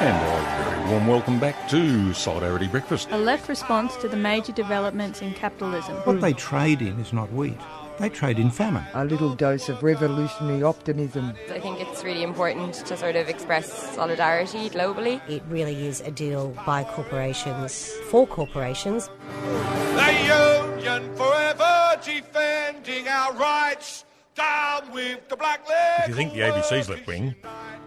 And a very warm welcome back to Solidarity Breakfast. A left response to the major developments in capitalism. What they trade in is not wheat. They trade in famine. A little dose of revolutionary optimism. I think it's really important to sort of express solidarity globally. It really is a deal by corporations for corporations. The Union forever defending our rights. Down with the black leg. If you think the ABC's left wing,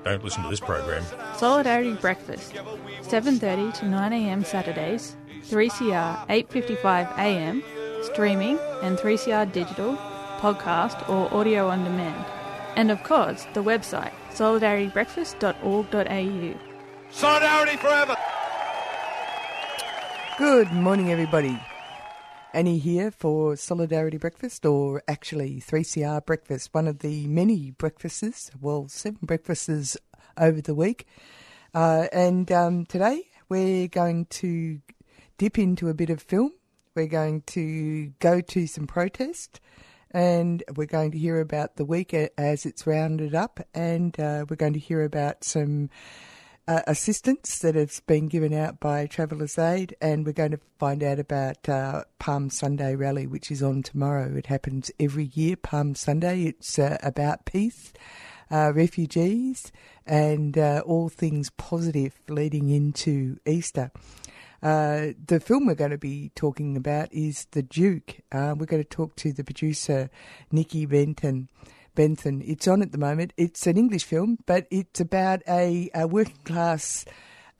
don't listen to this program. Solidarity Breakfast, 7.30 to 9am Saturdays, 3CR 8.55 am, streaming and 3CR digital, podcast or audio on demand. And of course, the website solidaritybreakfast.org.au. Solidarity forever. Good morning, everybody. Annie here for Solidarity Breakfast, or actually 3CR Breakfast, one of the many breakfasts, well, seven breakfasts over the week. Uh, and um, today we're going to dip into a bit of film. We're going to go to some protest and we're going to hear about the week as it's rounded up and uh, we're going to hear about some uh, assistance that has been given out by Travellers Aid, and we're going to find out about uh, Palm Sunday Rally, which is on tomorrow. It happens every year, Palm Sunday. It's uh, about peace, uh, refugees, and uh, all things positive leading into Easter. Uh, the film we're going to be talking about is The Duke. we're going to talk to the producer, Nicky Benton. Bentham. It's on at the moment. It's an English film, but it's about a, a working class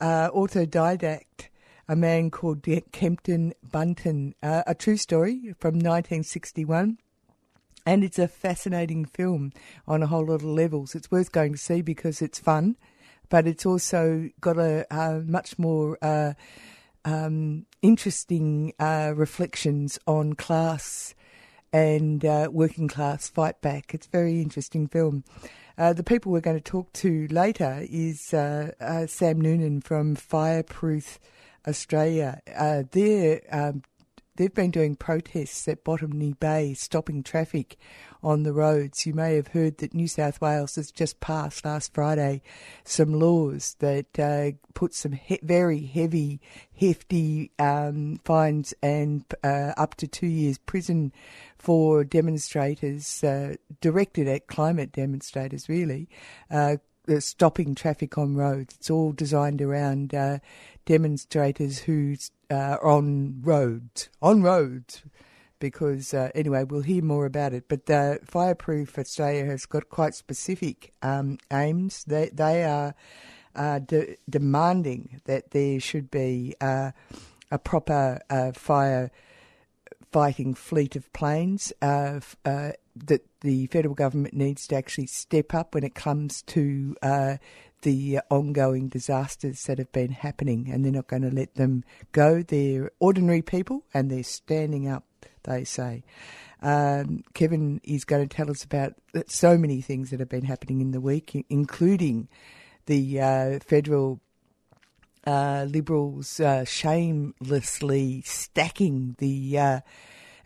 uh, autodidact, a man called Kempton Bunton, uh, a true story from 1961. And it's a fascinating film on a whole lot of levels. It's worth going to see because it's fun, but it's also got a, a much more uh, um, interesting uh, reflections on class and uh, working class fight back. It's a very interesting film. Uh, the people we're going to talk to later is uh, uh Sam Noonan from Fireproof Australia. Uh, they're um, they've been doing protests at Botany Bay, stopping traffic on the roads. You may have heard that New South Wales has just passed last Friday some laws that uh, put some he- very heavy, hefty um, fines and uh, up to two years prison for demonstrators uh, directed at climate demonstrators, really. Uh, stopping traffic on roads. It's all designed around uh, demonstrators who uh, on roads, on roads, because uh, anyway, we'll hear more about it. But uh, Fireproof Australia has got quite specific um, aims. They they are uh, de- demanding that there should be uh, a proper uh, fire fighting fleet of planes. Uh, that the federal government needs to actually step up when it comes to the ongoing disasters that have been happening, and they're not going to let them go. They're ordinary people, and they're standing up they say. Um, Kevin is going to tell us about so many things that have been happening in the week, including the uh, federal uh, Liberals uh, shamelessly stacking the uh,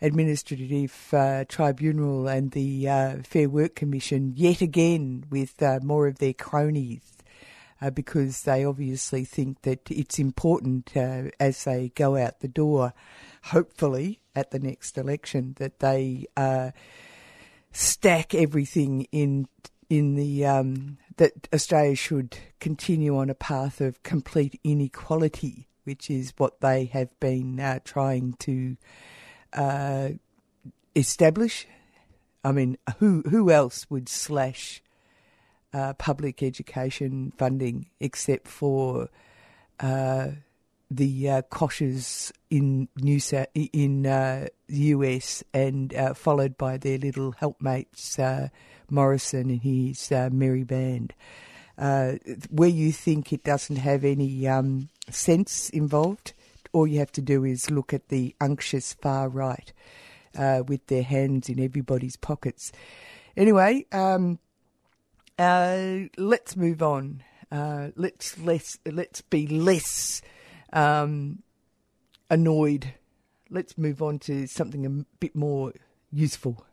Administrative uh, Tribunal and the uh, Fair Work Commission yet again with more of their cronies. Because they obviously think that it's important as they go out the door, hopefully, at the next election that they uh, stack everything in in the um, that Australia should continue on a path of complete inequality, which is what they have been uh, trying to uh, establish. I mean, who who else would slash uh, public education funding except for uh, the uh, in New South, in uh, the US, and uh, followed by their little helpmates uh, Morrison and his uh, merry band. Where you think it doesn't have any um, sense involved, all you have to do is look at the unctuous far right with their hands in everybody's pockets. Anyway, um, let's move on. let's less. Let's be less um, annoyed. Let's move on to something a bit more useful.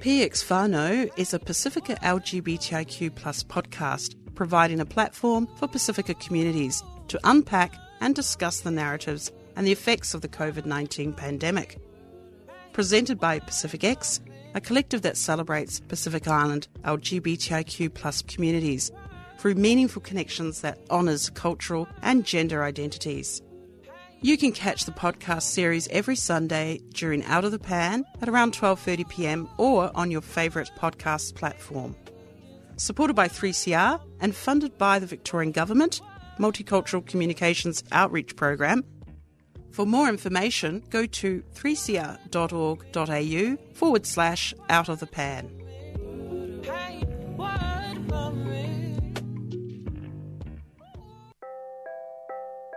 PX Whānau is a Pacifica LGBTIQ plus podcast providing a platform for Pacifica communities to unpack and discuss the narratives and the effects of the COVID 19 pandemic. Presented by Pacific X, a collective that celebrates Pacific Island LGBTIQ plus communities through meaningful connections that honours cultural and gender identities. You can catch the podcast series every Sunday during Out of the Pan at around 12:30 p.m. or on your favourite podcast platform. Supported by 3CR and funded by the Victorian Government Multicultural Communications Outreach Program. For more information, go to 3cr.org.au forward slash out of the pan.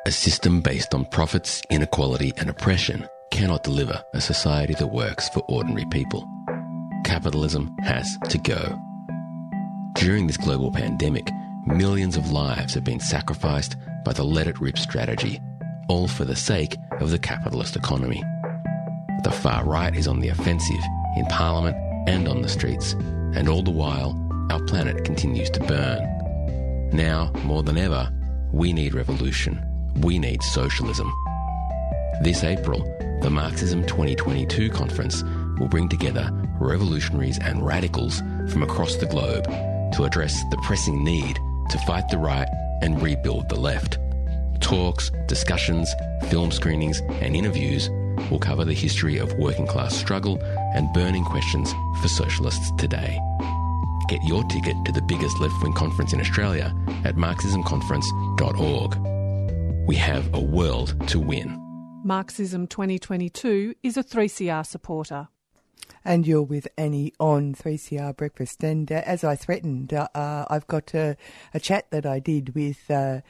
A system based on profits, inequality, and oppression cannot deliver a society that works for ordinary people. Capitalism has to go. During this global pandemic, millions of lives have been sacrificed by the let it rip strategy, all for the sake of the capitalist economy. The far right is on the offensive in Parliament and on the streets, and all the while, our planet continues to burn. Now, more than ever, we need revolution. We need socialism. This April, the Marxism 2022 conference will bring together revolutionaries and radicals from across the globe to address the pressing need to fight the right and rebuild the left. Talks, discussions, film screenings, and interviews will cover the history of working class struggle and burning questions for socialists today. Get your ticket to the biggest left wing conference in Australia at marxismconference.org. We have a world to win. Marxism 2022 is a 3CR supporter. And you're with Annie on 3CR Breakfast. And uh, as I threatened, uh, uh, I've got a, a, chat that I did with uh,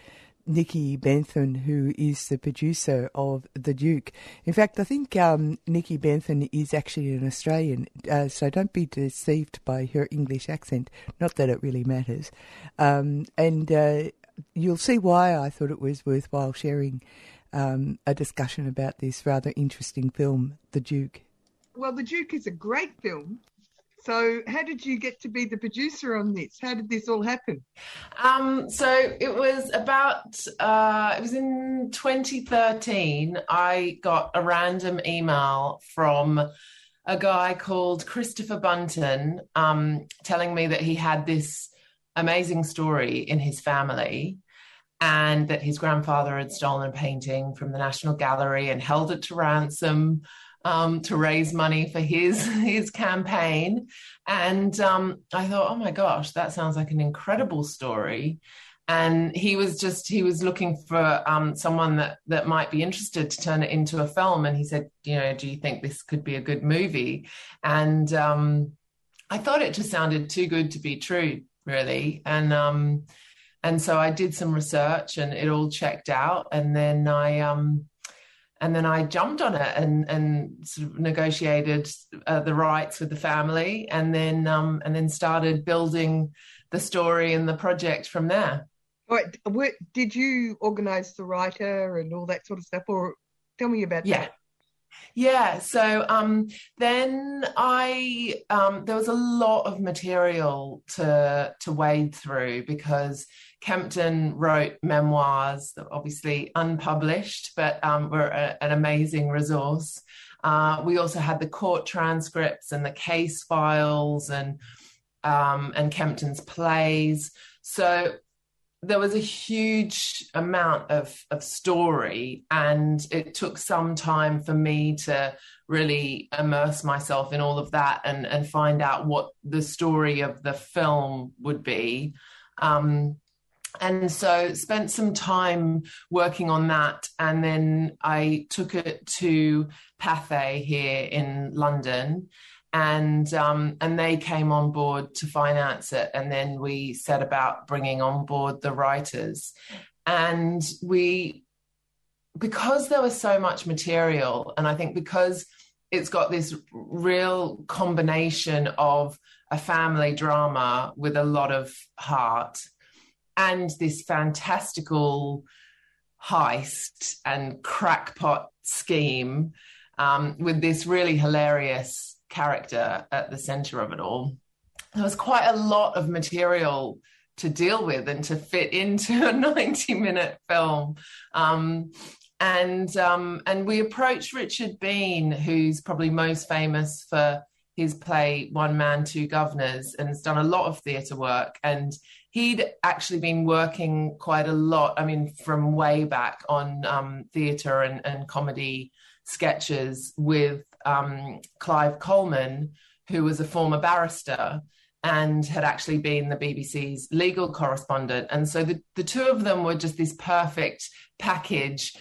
Nicky Bentham, who is the producer of The Duke. In fact, I think um, Nicky Bentham is actually an Australian, uh, so don't be deceived by her English accent. Not that it really matters. Um, and uh, you'll see why I thought it was worthwhile sharing um, a discussion about this rather interesting film, The Duke. Well, The Duke is a great film. So, how did you get to be the producer on this? How did this all happen? Um, so it was about uh, it was in 2013. I got a random email from a guy called Christopher Bunton um, telling me that he had this amazing story in his family and that his grandfather had stolen a painting from the National Gallery and held it to ransom um, to raise money for his his campaign. And um, I thought, oh my gosh, that sounds like an incredible story. And he was just he was looking for um, someone that that might be interested to turn it into a film. And he said, you know, do you think this could be a good movie? And um, I thought it just sounded too good to be true, really. And um, and so I did some research, and it all checked out. And then I um, and then I jumped on it and and sort of negotiated uh, the rights with the family, and then um, and then started building the story and the project from there. Right. Did you organise the writer and all that sort of stuff, or tell me about yeah. that? Yeah. So um, then I um, there was a lot of material to to wade through because Kempton wrote memoirs that obviously unpublished, but um, were a, an amazing resource. Uh, we also had the court transcripts and the case files and um, and Kempton's plays. So there was a huge amount of, of story, and it took some time for me to really immerse myself in all of that and, and find out what the story of the film would be. Um, and so spent some time working on that and then i took it to pathé here in london and um, and they came on board to finance it. And then we set about bringing on board the writers. And we because there was so much material and i think because it's got this real combination of a family drama with a lot of heart and this fantastical heist and crackpot scheme um, with this really hilarious character at the center of it all. There was quite a lot of material to deal with and to fit into a 90 minute film. Um, and um, and we approached Richard Bean, who's probably most famous for his play One Man, Two Guvnors, and has done a lot of theatre work. And he'd actually been working quite a lot, I mean, from way back on um, theatre and, and, comedy sketches with um, Clive Coleman, who was a former barrister and had actually been the BBC's legal correspondent. And so the, the two of them were just this perfect package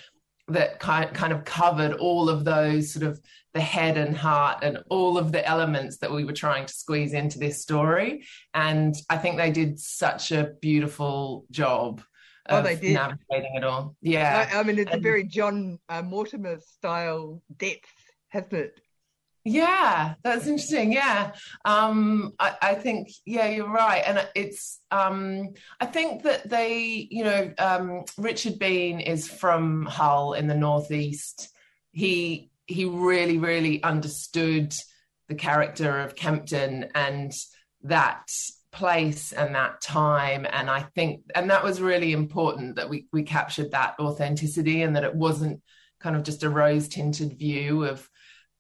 that kind kind of covered all of those sort of the head and heart and all of the elements that we were trying to squeeze into this story. And i think they did such a beautiful job oh they did. navigating it all. Yeah. I, I mean it's and, a very john uh, mortimer style depth hasn't it yeah, that's interesting. Yeah, um, I, I, think yeah, you're right, and it's um, I think that they, you know, um, Richard Bean is from Hull in the northeast. He he really really understood the character of Kempton and that place and that time and i think and that was really important that we we captured that authenticity and that it wasn't kind of just a rose tinted view of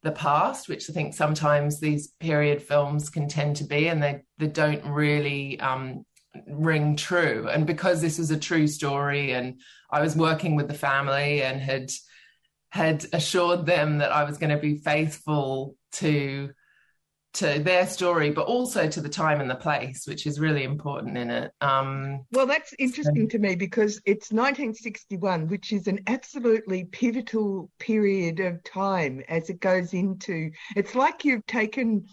the past, which I think sometimes these period films can tend to be, and they they don't really um, ring true. And because this was a true story, and I was working with the family and had had assured them that I was going to be faithful to to their story, but also to the time and the place, which is really important in it. Um, well, that's interesting so. to me because it's 1961, which is an absolutely pivotal period of time as it goes into. It's like you've taken.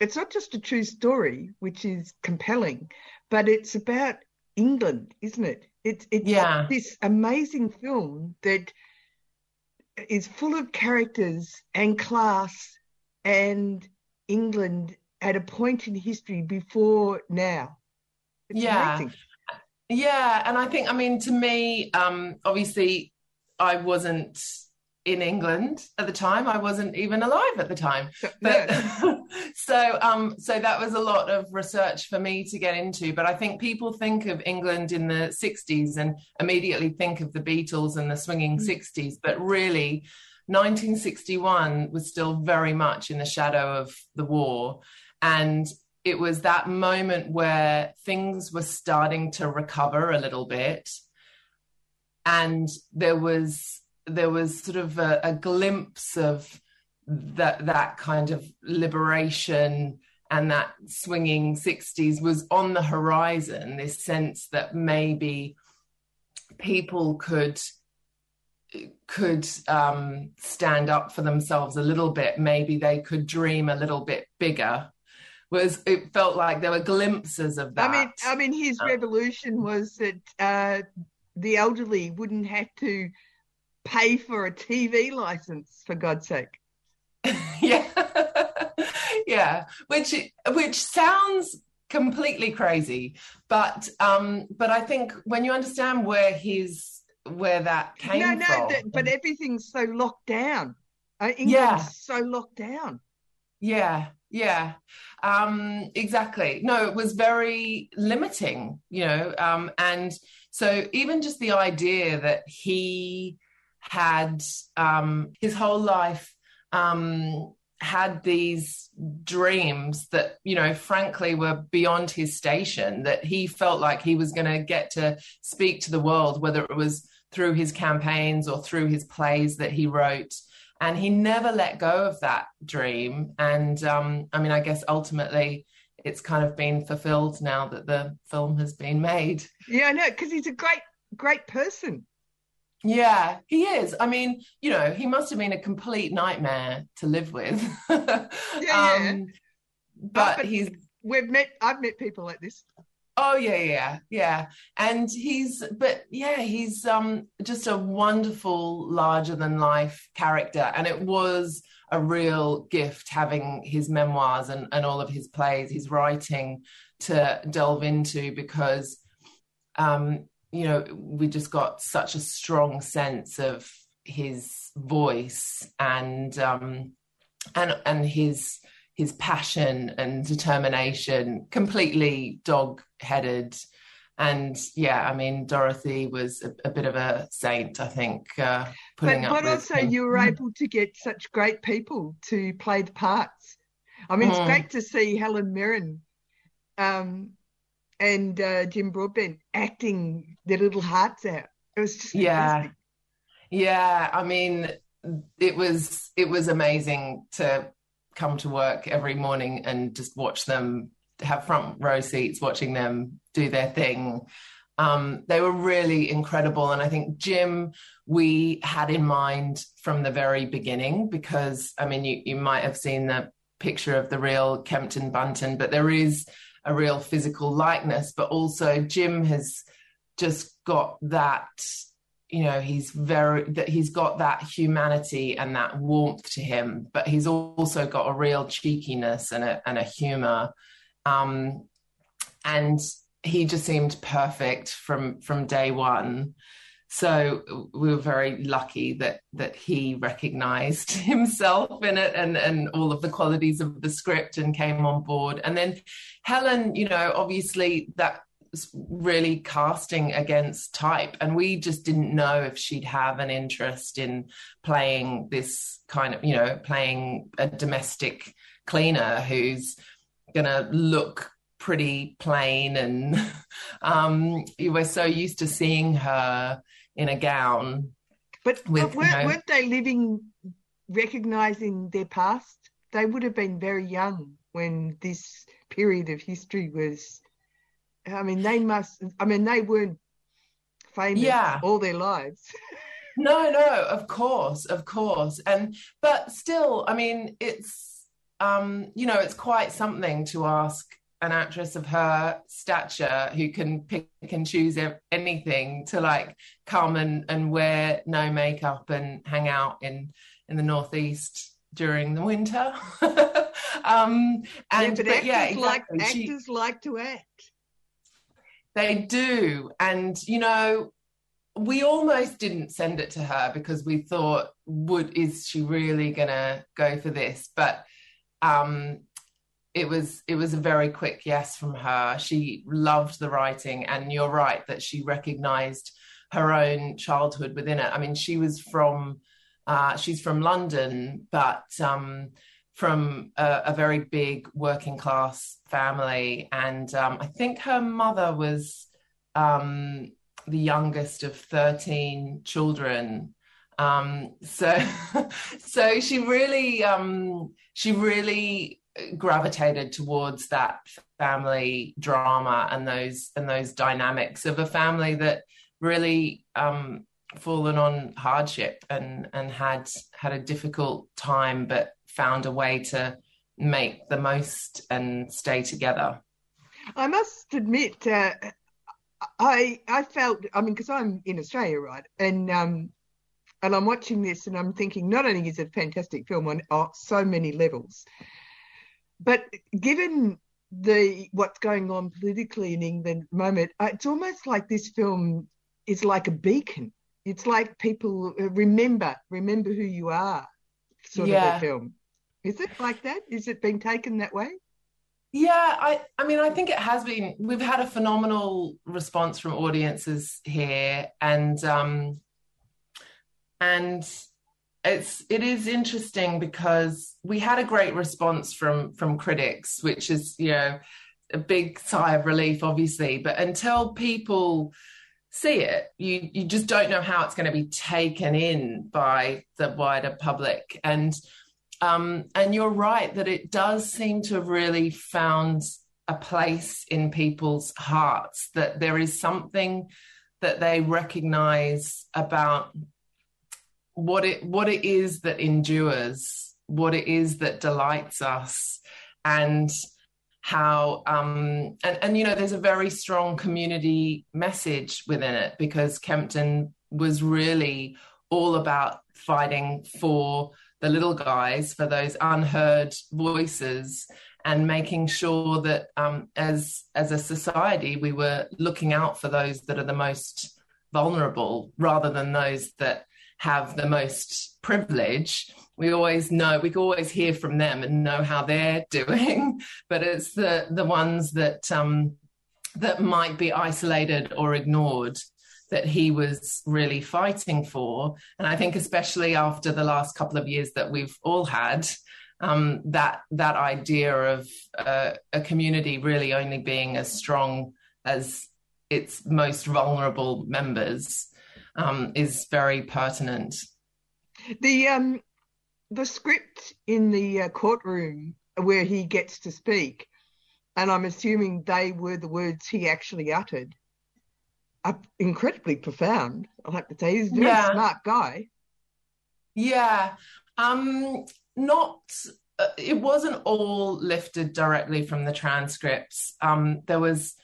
It's not just a true story, which is compelling, but it's about England, isn't it? It's it's yeah. this amazing film that is full of characters and class and England at a point in history before now. It's yeah. Amazing. Yeah. And I think, I mean, to me, um, obviously, I wasn't in England at the time. I wasn't even alive at the time. But so um so that was a lot of research for me to get into. But I think people think of England in the 60s and immediately think of the Beatles and the swinging mm. 60s, but really 1961 was still very much in the shadow of the war. And it was that moment where things were starting to recover a little bit. And there was there was sort of a, a glimpse of that that kind of liberation and that swinging 60s was on the horizon this sense that maybe people could could um, stand up for themselves a little bit, maybe they could dream a little bit bigger. Was it felt like there were glimpses of that? I mean, I mean, his uh, revolution was that uh, the elderly wouldn't have to pay for a TV license, for God's sake. yeah, yeah, which which sounds completely crazy, but um, but I think when you understand where his where that came from. no, no, from. That, but everything's so locked down. Uh, England's yeah. so locked down. Yeah, yeah, um, exactly. No, it was very limiting, you know, um, and so even just the idea that he had um, his whole life um, had these dreams that you know frankly were beyond his station that he felt like he was going to get to speak to the world whether it was through his campaigns or through his plays that he wrote. And he never let go of that dream. And um, I mean, I guess ultimately it's kind of been fulfilled now that the film has been made. Yeah, I know, because he's a great, great person. Yeah, he is. I mean, you know, he must have been a complete nightmare to live with. yeah, yeah. Um, but, but he's. We've met. I've met people like this. Oh yeah, yeah, yeah. And he's but yeah, he's um just a wonderful larger than life character. And it was a real gift having his memoirs and, and all of his plays, his writing to delve into because um, you know, we just got such a strong sense of his voice and um and and his his passion and determination, completely dog headed. And yeah, I mean, Dorothy was a, a bit of a saint, I think. Uh, but but also, him. you were able to get such great people to play the parts. I mean, mm. it's great to see Helen Mirren um, and uh, Jim Broadbent acting their little hearts out. It was just yeah, yeah. I mean, it was it was amazing to come to work every morning and just watch them have front row seats watching them do their thing. Um, they were really incredible. And i think jim we had in mind from the very beginning because i mean you, you might have seen the picture of the real kempton bunton but there is a real physical likeness. But also jim has just got that you know he's very that he's got that humanity and that warmth to him but he's also got a real cheekiness and a, and a humor um, and he just seemed perfect from from day one. So we were very lucky that that he recognized himself in it and and all of the qualities of the script and came on board. And then helen you know obviously that really casting against type. And we just didn't know if she'd have an interest in playing this kind of you know playing a domestic cleaner who's going to look pretty plain and um we're so used to seeing her in a gown but, with, but weren't, you know, weren't they living recognizing their past they would have been very young when this period of history was I mean, they must. I mean, they weren't famous yeah. all their lives. no, no, of course, of course, and but still, I mean, it's um, you know, it's quite something to ask an actress of her stature who can pick and choose anything to like come and, and wear no makeup and hang out in in the northeast during the winter. um, and yeah, but, but yeah, exactly. like actors she, like to act. They do. And, you know, we almost didn't send it to her because we thought, would is she really gonna go for this? But um it was it was a very quick yes from her. She loved the writing, and you're right that she recognized her own childhood within it. I mean, she was from uh, she's from London, but um, from a, a, very big working class family, and um, I think her mother was um, the youngest of thirteen children. Um, so, so she really, um, she really gravitated towards that family drama and those and those dynamics of a family that really um, fallen on hardship and and had had a difficult time, but found a way to make the most and stay together. I must admit, uh, I I felt I mean because I'm in Australia, right, and um, and I'm watching this and I'm thinking not only is it a fantastic film on oh, so many levels, but given the what's going on politically in England at the moment, uh, it's almost like this film is like a beacon. It's like people uh, remember remember who you are, sort yeah. of a film. Is it like that? Is it being taken that way? Yeah, I I mean I think it has been we've had a phenomenal response from audiences here and um and it's it is interesting because we had a great response from from critics which is you know a big sigh of relief obviously. But until people see it you you just don't know how it's going to be taken in by the wider public. And um, and you're right that it does seem to have really found a place in people's hearts, that there is something that they recognize about what it what it is that endures, what it is that delights us, and how um and, and you know there's a very strong community message within it because Kempton was really all about fighting for the little guys, for those unheard voices, and making sure that um, as as a society we were looking out for those that are the most vulnerable, rather than those that have the most privilege. we always know we always hear from them and know how they're doing but it's the the ones that um that might be isolated or ignored that he was really fighting for and i think especially after the last couple of years that we've all had um, that that idea of uh, a community really only being as strong as its most vulnerable members um, is very pertinent. The um, the script in the uh, courtroom where he gets to speak, and I'm assuming they were the words he actually uttered, are incredibly profound. I have to say, he's a very yeah. smart guy. Yeah, um, not. Uh, it wasn't all lifted directly from the transcripts. Um, there was,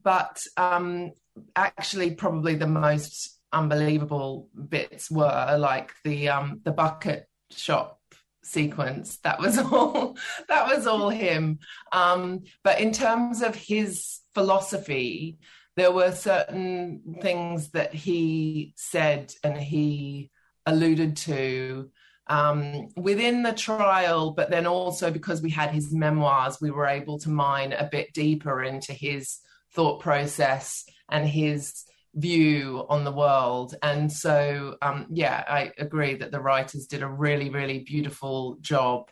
but um, actually probably the most unbelievable bits were like the um the bucket shop sequence. That was all that was all him. Um but in terms of his philosophy there were certain things that he said and he alluded to um, within the trial, but then also because we had his memoirs, we were able to mine a bit deeper into his thought process and his view on the world. And so, um, yeah, I agree that the writers did a really, really beautiful job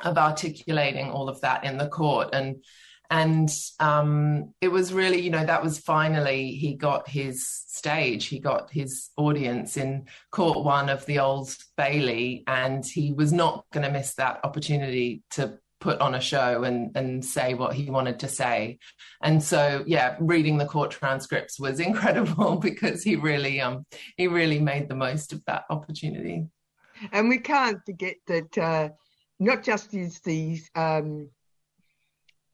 of articulating all of that in the court. And and um, it was really, you know, that was finally he got his stage, he got his audience in court one of the Old Bailey, and he was not going to miss that opportunity to put on a show and and say what he wanted to say. And so yeah reading the court transcripts was incredible because he really um he really made the most of that opportunity. And we can't forget that uh not just is the um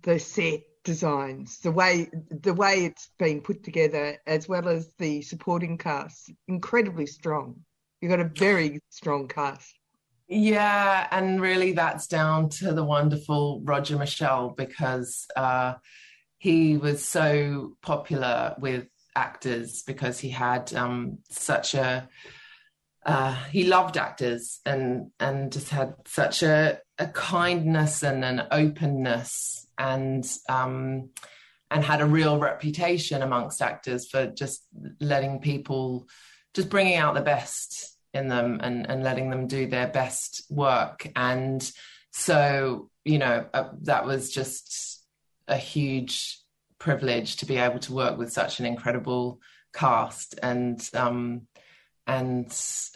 the set designs the way the way it's been put together as well as the supporting cast incredibly strong. You've got a very strong cast yeah, and really that's down to the wonderful Roger Michell because uh, he was so popular with actors because he had um, such a uh, he loved actors and and just had such a, a kindness and an openness and um, and had a real reputation amongst actors for just letting people just bringing out the best in them and, and letting them do their best work. And so, you know, uh, that was just a huge privilege to be able to work with such an incredible cast and um, and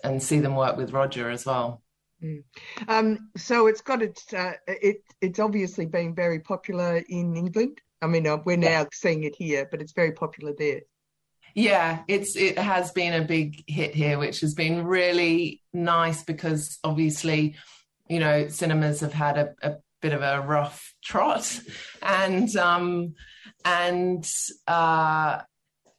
and see them work with Roger as well. Mm. Um, so it's got its uh, it it's obviously been very popular in England. I mean, uh, we're now yeah. seeing it here, but it's very popular there. Yeah, it's it has been a big hit here, which has been really nice because obviously, you know, cinemas have had a, a bit of a rough trot, and um, and uh,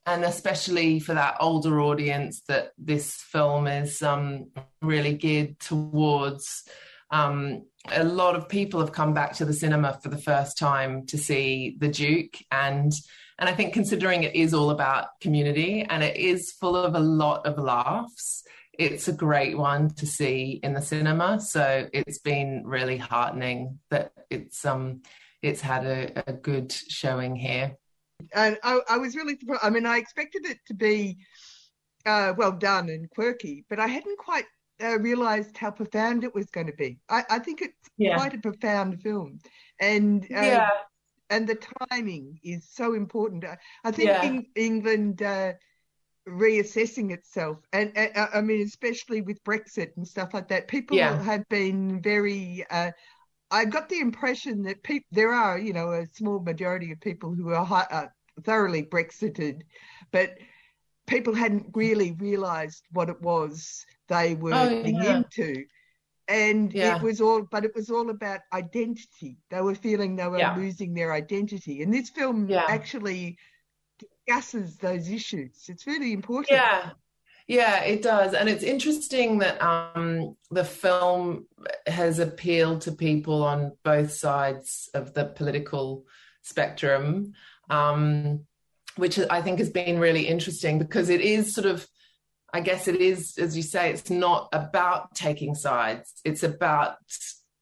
and especially for that older audience that this film is um, really geared towards. Um, a lot of people have come back to the cinema for the first time to see The Duke, and and I think considering it is all about community and it is full of a lot of laughs, it's a great one to see in the cinema. So it's been really heartening that it's um it's had a, a good showing here. And I, I was really surprised. I mean, I expected it to be uh, well done and quirky, but I hadn't quite uh, realized how profound it was going to be. I, I think it's yeah. quite a profound film, and uh, yeah and the timing is so important. I think yeah. in England uh, reassessing itself, and uh, I mean, especially with Brexit and stuff like that, people yeah. have been very. Uh, I got the impression that people there are, you know, a small majority of people who are high, uh, thoroughly Brexited, but people hadn't really realised what it was they were oh, yeah. into and yeah. it was all but it was all about identity they were feeling they were yeah. losing their identity and this film yeah. actually discusses those issues it's really important yeah yeah it does and it's interesting that um, the film has appealed to people on both sides of the political spectrum um, which i think has been really interesting because it is sort of I guess it is, as you say, it's not about taking sides. It's about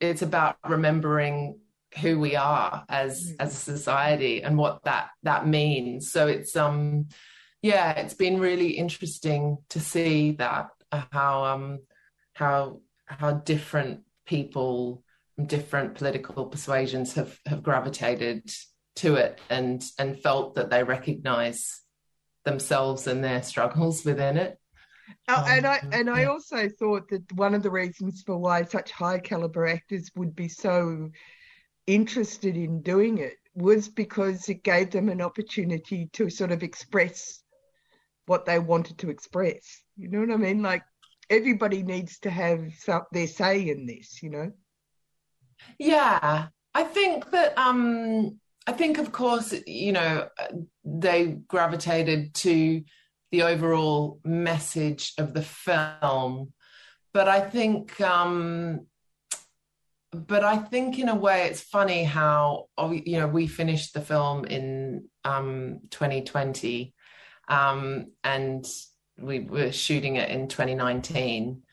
it's about remembering who we are as mm. as a society and what that that means. So it's um yeah, it's been really interesting to see that uh, how um how how different people from different political persuasions have have gravitated to it and and felt that they recognize themselves and their struggles within it Oh, and I and I also thought that one of the reasons for why such high caliber actors would be so interested in doing it was because it gave them an opportunity to sort of express what they wanted to express. You know what I mean? Like everybody needs to have some, their say in this. You know? Yeah, I think that. um I think, of course, you know, they gravitated to the overall message of the film. But I think, um, but I think in a way it's funny how you know we finished the film in um, 2020, um, and we were shooting it in 2019,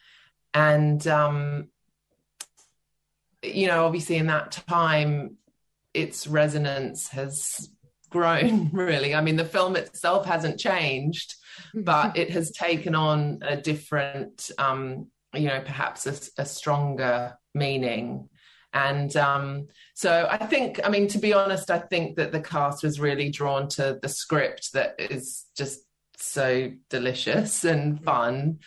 and um, you know obviously in that time its resonance has grown really. I mean the film itself hasn't changed but it has taken on a different, um, you know, perhaps a, a stronger meaning. And um, so I think, I mean, to be honest, I think that the cast was really drawn to the script that is just so delicious and fun.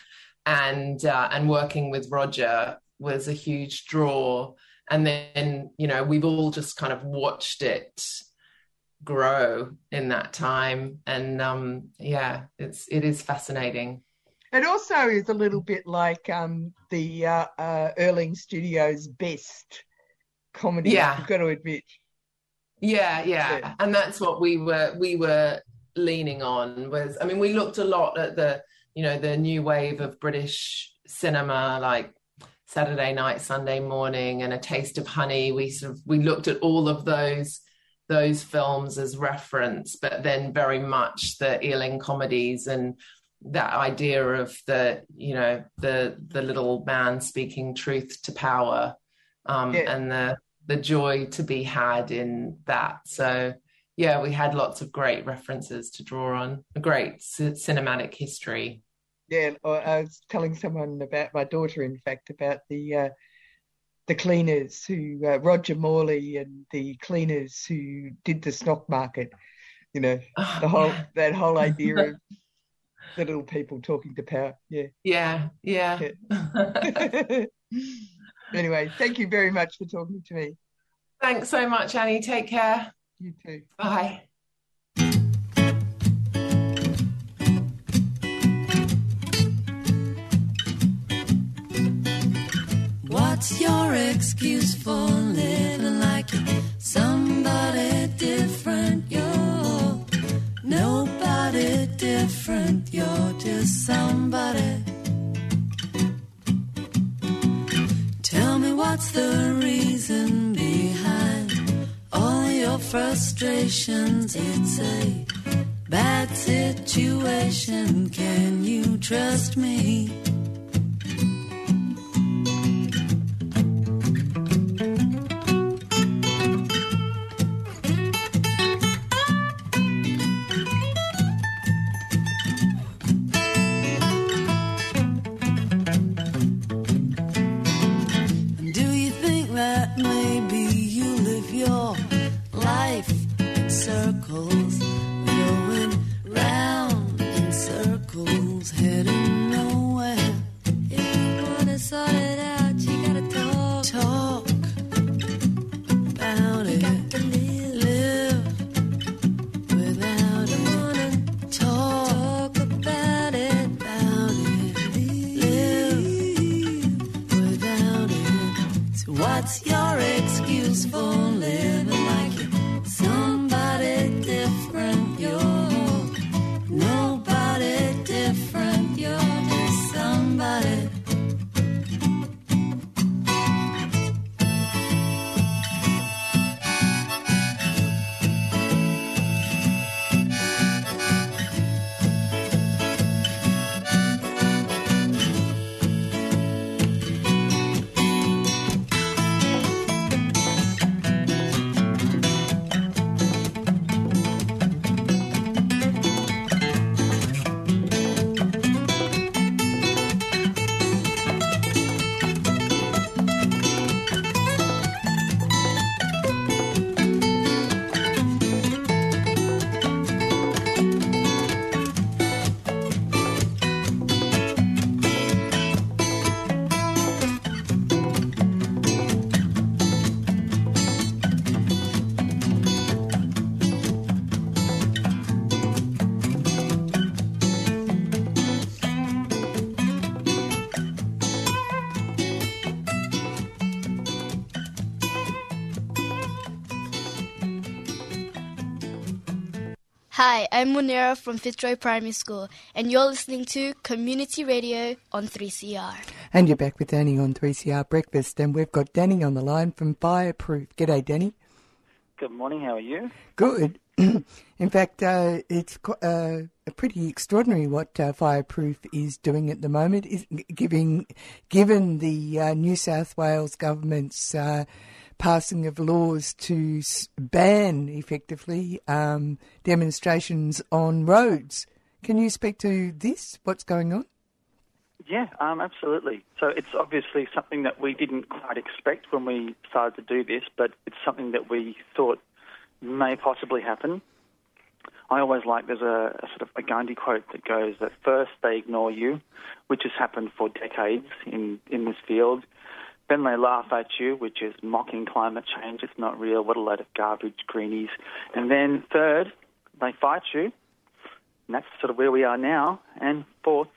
And uh, and working with Roger was a huge draw. And then, you know, we've all just kind of watched it grow in that time. And um yeah it's it is fascinating. It also is a little bit like um the uh, uh Ealing Studios best comedy yeah. i've got to admit. Yeah, yeah. Yeah. And that's what we were we were leaning on was i mean we looked a lot at the you know the new wave of british cinema like saturday night sunday morning and a taste of honey. We sort of we looked at all of those those films as reference, but then very much the Ealing comedies and that idea of the you know the the little man speaking truth to power um, yeah. and the the joy to be had in that. So yeah, we had lots of great references to draw on, a great c- cinematic history. Yeah, I was telling someone about my daughter, in fact, about the uh, the cleaners who uh, Roger Morley and the cleaners who did the stock market. You know, oh, the whole yeah. that whole idea of the little people talking to power. Yeah. Yeah. Yeah. yeah. anyway, thank you very much for talking to me. Thanks so much, Annie. Take care. You too. Bye. What's your excuse for living like somebody different? You're nobody different, you're just somebody. Tell me what's the reason behind all your frustrations? It's a bad situation. Can you trust me? Hi, I'm Munira from Fitzroy Primary School, and you're listening to Community Radio on 3CR. And you're back with Danny on 3CR Breakfast, and we've got Danny on the line from Fireproof. G'day, Danny. Good morning, how are you? Good. In fact, uh, it's uh, pretty extraordinary what uh, Fireproof is doing at the moment, is giving, given the uh, New South Wales government's uh, passing of laws to ban effectively um, demonstrations on roads. Can you speak to this? What's going on? Yeah, um, absolutely. So it's obviously something that we didn't quite expect when we started to do this, but it's something that we thought may possibly happen. I always like there's a, a, sort of a Gandhi quote that goes that first they ignore you, which has happened for decades in, in this field. Then they laugh at you, which is mocking climate change. It's not real. What a load of garbage, greenies. And then third, they fight you. And that's sort of where we are now. And fourth,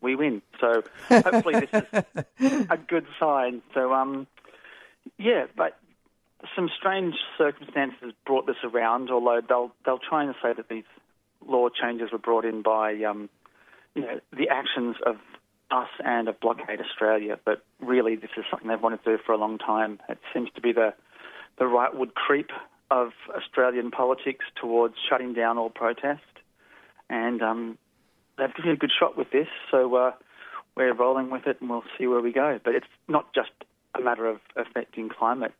we win. So hopefully this is a good sign. So um, yeah, but some strange circumstances brought this around. Although they'll they'll try and say that these law changes were brought in by um, you know the actions of us and of Blockade Australia, but really this is something they've wanted to do for a long time. It seems to be the the rightward creep of Australian politics towards shutting down all protest, and um, they've given a good shot with this. So uh, we're rolling with it, and we'll see where we go. But it's not just a matter of affecting climate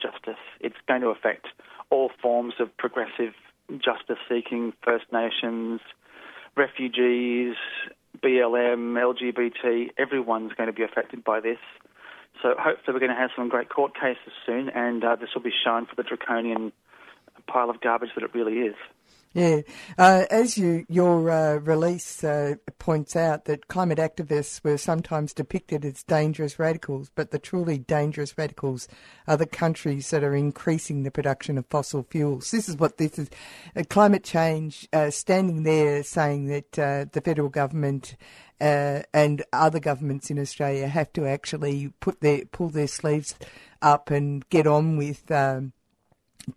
justice; it's going to affect all forms of progressive justice-seeking First Nations, refugees, BLM, LGBT, everyone's going to be affected by this. So hopefully we're going to have some great court cases soon, and uh, this will be shown for the draconian pile of garbage that it really is. Yeah, uh, as you your uh, release uh, points out, that climate activists were sometimes depicted as dangerous radicals, but the truly dangerous radicals are the countries that are increasing the production of fossil fuels. This is what this is: uh, climate change. Uh, standing there saying that uh, the federal government. and other governments in Australia have to actually put their pull their sleeves up and get on with um,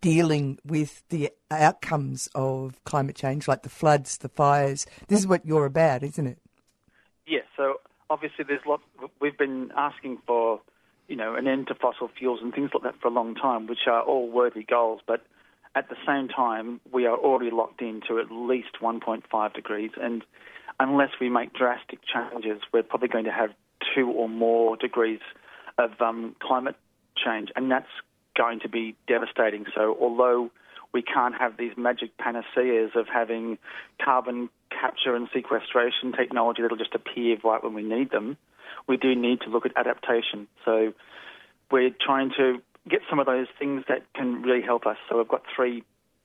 dealing with the outcomes of climate change, like the floods, the fires. This is what you're about, isn't it? Yes. Yeah, so obviously, there's lots. We've been asking for, you know, an end to fossil fuels and things like that for a long time, which are all worthy goals. But at the same time, we are already locked into at least 1.5 degrees, and unless we make drastic changes, we're probably going to have two or more degrees of um, climate change, and that's going to be devastating. So, although we can't have these magic panaceas of having carbon capture and sequestration technology that'll just appear right when we need them, we do need to look at adaptation. So, we're trying to get some of those things that can really help us. So, we've got three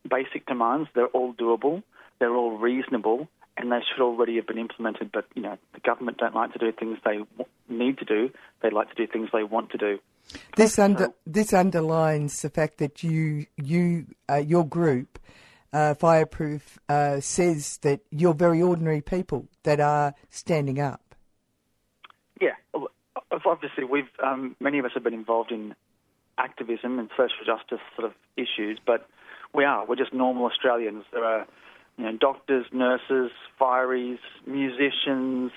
basic demands. They're all doable, they're all reasonable, and they should already have been implemented. But, you know, the government don't like to do things they need to do, they like to do things they want to do. This under this underlines the fact that you you uh, your group, uh, Fireproof, uh, says that you're very ordinary people that are standing up. Yeah, obviously we've um, many of us have been involved in activism and social justice sort of issues, but we are we're just normal Australians. There are you know doctors, nurses, fireys, musicians,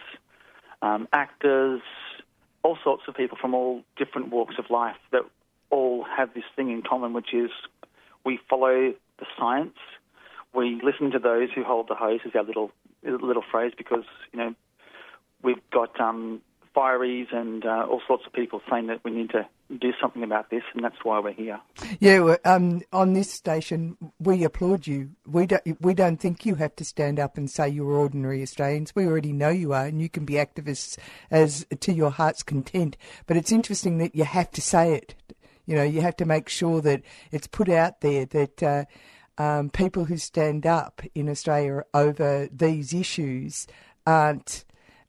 um, actors all sorts of people from all different walks of life that all have this thing in common, which is we follow the science. We listen to those who hold the hose, is our little little phrase, because you know we've got um, fireys and uh, all sorts of people saying that we need to do something about this, and that's why we're here. Yeah, um, on this station, we applaud you. We don't, we don't think you have to stand up and say you're ordinary Australians. We already know you are, and you can be activists as to your heart's content. But it's interesting that you have to say it. You know, you have to make sure that it's put out there that. Uh, um, people who stand up in Australia over these issues aren't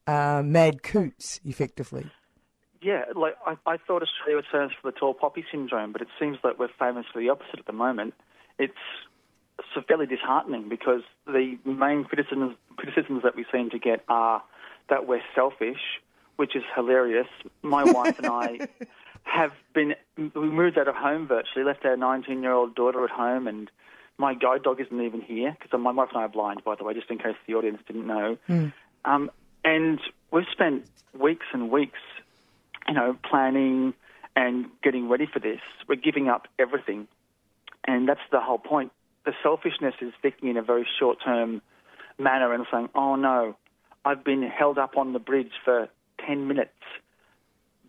uh, mad coots, effectively. Yeah, like I, I thought Australia was famous for the tall poppy syndrome, but it seems that we're famous for the opposite at the moment. It's fairly disheartening because the main criticisms criticisms that we seem to get are that we're selfish, which is hilarious. My wife and I have been we moved out of home virtually, left our 19 year old daughter at home, and My guide dog isn't even here because my wife and I are blind, by the way, just in case the audience didn't know. Mm. Um, and we've spent weeks and weeks, you know, planning and getting ready for this. We're giving up everything. And that's the whole point. The selfishness is thinking in a very short term manner and saying, oh no, I've been held up on the bridge for 10 minutes.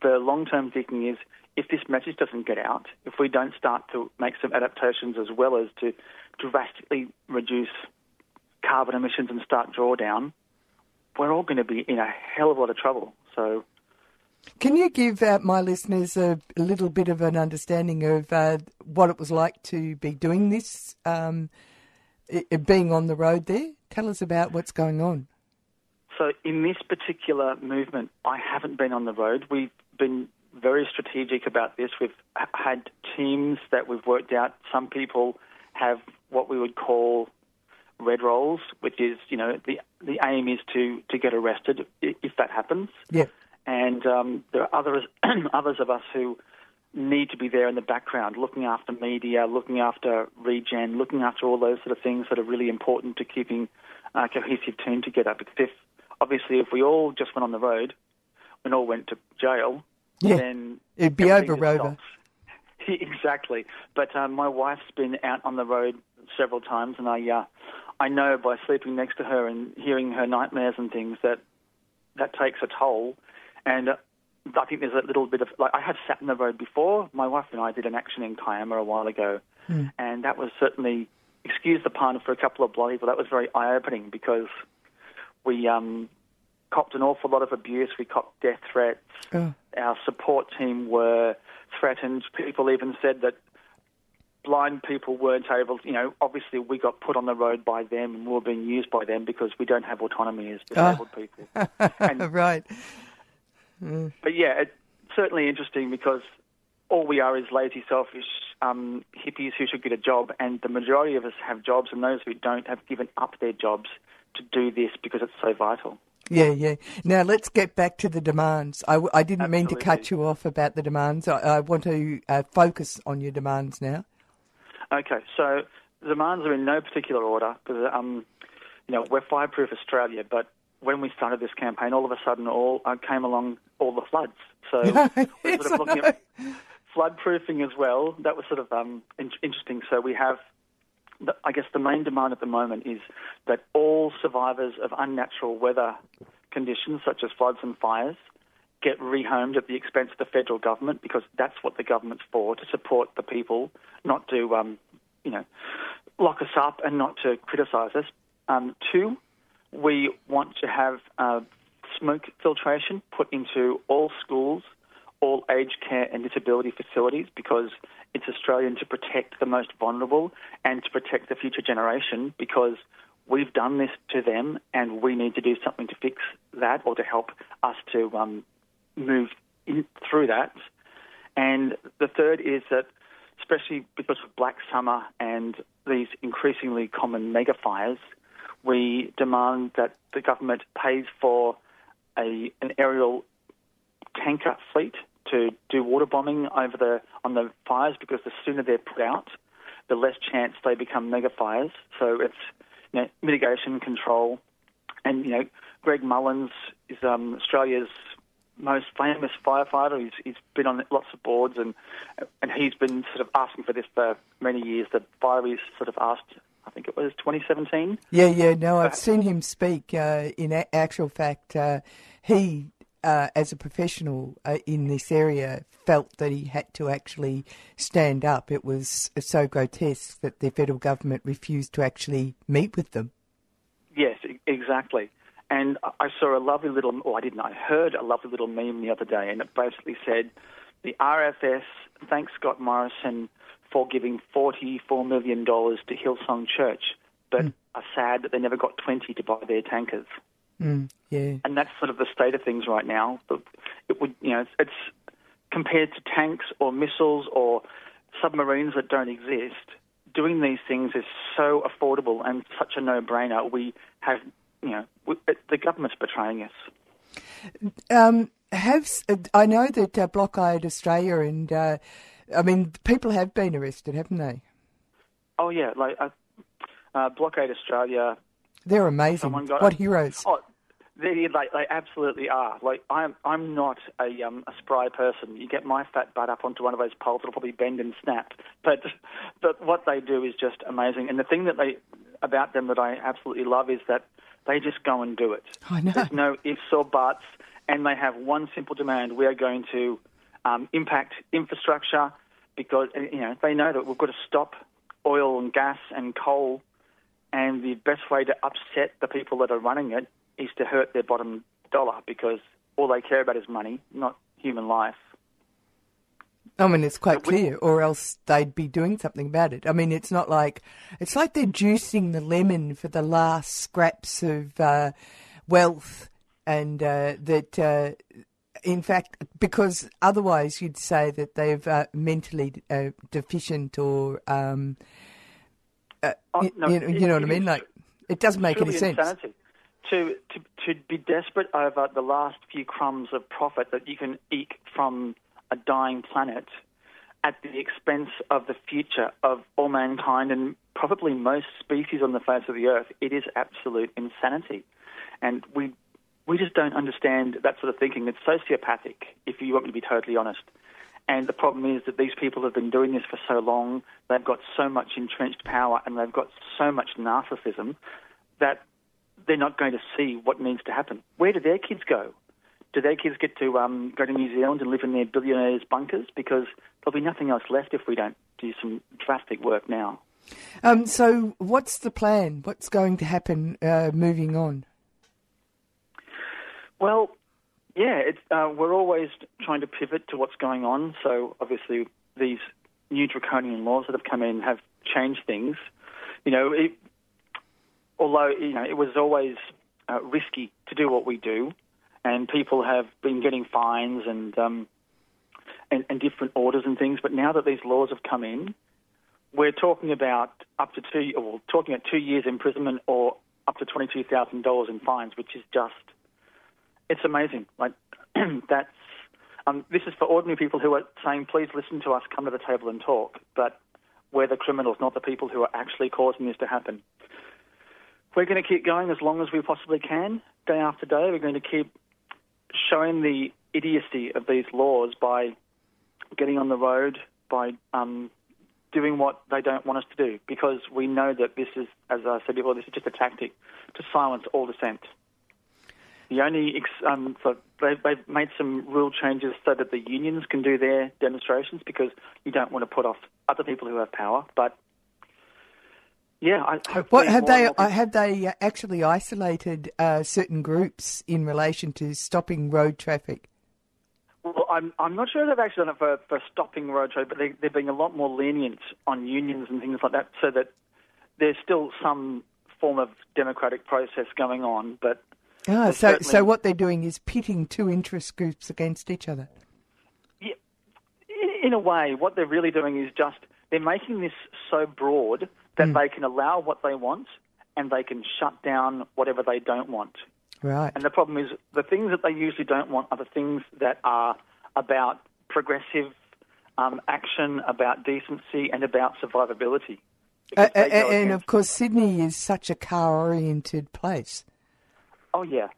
The long term thinking is if this message doesn't get out, if we don't start to make some adaptations as well as to drastically reduce carbon emissions and start drawdown, we're all going to be in a hell of a lot of trouble. So, Can you give uh, my listeners a, a little bit of an understanding of uh, what it was like to be doing this, um, i- i- being on the road there? Tell us about what's going on. so in this particular movement, I haven't been on the road. We've been very strategic about this. We've had teams that we've worked out. Some people have what we would call red roles, which is, you know, the the aim is to to get arrested if that happens. Yeah. And um, there are others others of us who need to be there in the background, looking after media, looking after regen, looking after all those sort of things that are really important to keeping a cohesive team together. Because if obviously if we all just went on the road and all went to jail, Yeah. then It'd be over, Rover. exactly. But um, my wife's been out on the road several times, and I uh, I know by sleeping next to her and hearing her nightmares and things that that takes a toll. And uh, I think there's a little bit of like I have sat in the road before. My wife and I did an action in Kiama a while ago, Mm. and that was certainly excuse the pun for a couple of bloody, but that was very eye opening because we um, copped an awful lot of abuse. We copped death threats. Oh. Our support team were threatened. People even said that blind people weren't able. You know, obviously we got put on the road by them and we were being used by them because we don't have autonomy as disabled people. right. Mm. But yeah, it's certainly interesting because all we are is lazy, selfish um, hippies who should get a job, and the majority of us have jobs, and those who don't have given up their jobs to do this because it's so vital. Yeah, yeah. Now let's get back to the demands. I didn't mean to cut you off about the demands. I, I want to uh, focus on your demands now. Okay, so the demands are in no particular order because um, you know we're Fireproof Australia, but when we started this campaign, all of a sudden, all uh, came along all the floods. So we're sort of looking at flood proofing as well. That was sort of um, in- interesting. So we have, the, I guess, the main demand at the moment is that all survivors of unnatural weather conditions, such as floods and fires, get rehomed at the expense of the federal government because that's what the government's for to support the people, not to, um, you know, lock us up and not to criticise us. Um, two, we want to have uh, smoke filtration put into all schools, all aged care and disability facilities because it's Australian to protect the most vulnerable and to protect the future generation because we've done this to them and we need to do something to fix that or to help us to um, move in, through that. And the third is that, especially because of Black Summer and these increasingly common mega fires, we demand that the government pays for a an aerial tanker fleet to do water bombing over the on the fires because the sooner they're put out, the less chance they become mega fires. So it's you know, mitigation control, and you know Greg Mullins is um, Australia's most famous firefighter. He's, he's been on lots of boards, and and he's been sort of asking for this for many years. The fire is sort of asked. I think it was 2017. Yeah, yeah. No, I've seen him speak. Uh, in a- actual fact, uh, he, uh, as a professional uh, in this area, felt that he had to actually stand up. It was so grotesque that the federal government refused to actually meet with them. Yes, exactly. And I- I saw a lovely little, or I didn't, I heard a lovely little meme the other day, and it basically said, the RFS thanks Scott Morrison for giving $44 million to Hillsong Church, but are sad that they never got 20 to buy their tankers. Mm, yeah. And that's sort of the state of things right now. But it would, you know, it's, it's compared to tanks or missiles or submarines that don't exist. Doing these things is so affordable and such a no-brainer. We have, you know, we, the government's betraying us. Um, have I know that uh, Blockade Australia and uh, I mean people have been arrested, haven't they? Oh yeah, like uh, uh, Blockade Australia. They're amazing. Got What heroes? Oh, they like they absolutely are. Like I'm I'm not a um a spry person. You get my fat butt up onto one of those poles, it'll probably bend and snap. But but what they do is just amazing. And the thing that they about them that I absolutely love is that they just go and do it. I know. There's no ifs or buts, and they have one simple demand: we are going to um, impact infrastructure because you know they know that we've got to stop oil and gas and coal, and the best way to upset the people that are running it is to hurt their bottom dollar because all they care about is money, not human life. I mean, it's quite clear, or else they'd be doing something about it. I mean, it's not like it's like they're juicing the lemon for the last scraps of uh, wealth, and uh, that, uh, in fact, because otherwise you'd say that they're uh, mentally uh, deficient or, um, uh, Oh, no, you, know, you know what I mean? Like, it doesn't make any sense. Insanity. To, to to be desperate over the last few crumbs of profit that you can eke from a dying planet at the expense of the future of all mankind and probably most species on the face of the earth, it is absolute insanity. And we we just don't understand that sort of thinking. It's sociopathic, if you want me to be totally honest. And the problem is that these people have been doing this for so long, they've got so much entrenched power and they've got so much narcissism that they're not going to see what needs to happen. Where do their kids go? Do their kids get to um, go to New Zealand and live in their billionaires' bunkers? Because there'll be nothing else left if we don't do some drastic work now. Um, so, what's the plan? What's going to happen uh, moving on? Well, yeah, it's, uh, we're always trying to pivot to what's going on. So obviously, these new draconian laws that have come in have changed things. You know, it, although you know it was always uh, risky to do what we do, and people have been getting fines and, um, and and different orders and things. But now that these laws have come in, we're talking about up to two, or talking about two years imprisonment or up to twenty-two thousand dollars in fines, which is just it's amazing. Like that's um, this is for ordinary people who are saying, "Please listen to us, come to the table and talk." But we're the criminals, not the people who are actually causing this to happen. We're going to keep going as long as we possibly can, day after day. We're going to keep showing the idiocy of these laws by getting on the road, by um, doing what they don't want us to do, because we know that this is, as I said before, this is just a tactic to silence all dissent. The only ex- um, so they've, they've made some rule changes so that the unions can do their demonstrations because you don't want to put off other people who have power. But yeah, I, What have they? more Uh, have they uh, actually isolated uh, certain groups in relation to stopping road traffic? Well, I'm I'm not sure they've actually done it for, for stopping road traffic, but they, they're being a lot more lenient on unions and things like that, so that there's still some form of democratic process going on. But Ah, so so what they're doing is pitting two interest groups against each other. in, in a way, what they're really doing is just they're making this so broad that they can allow what they want and they can shut down whatever they don't want. Right. And the problem is the things that they usually don't want are the things that are about progressive um, action, about decency, and about survivability. Uh, Because they go and against- of course, Sydney is such a car-oriented place. Oh yeah,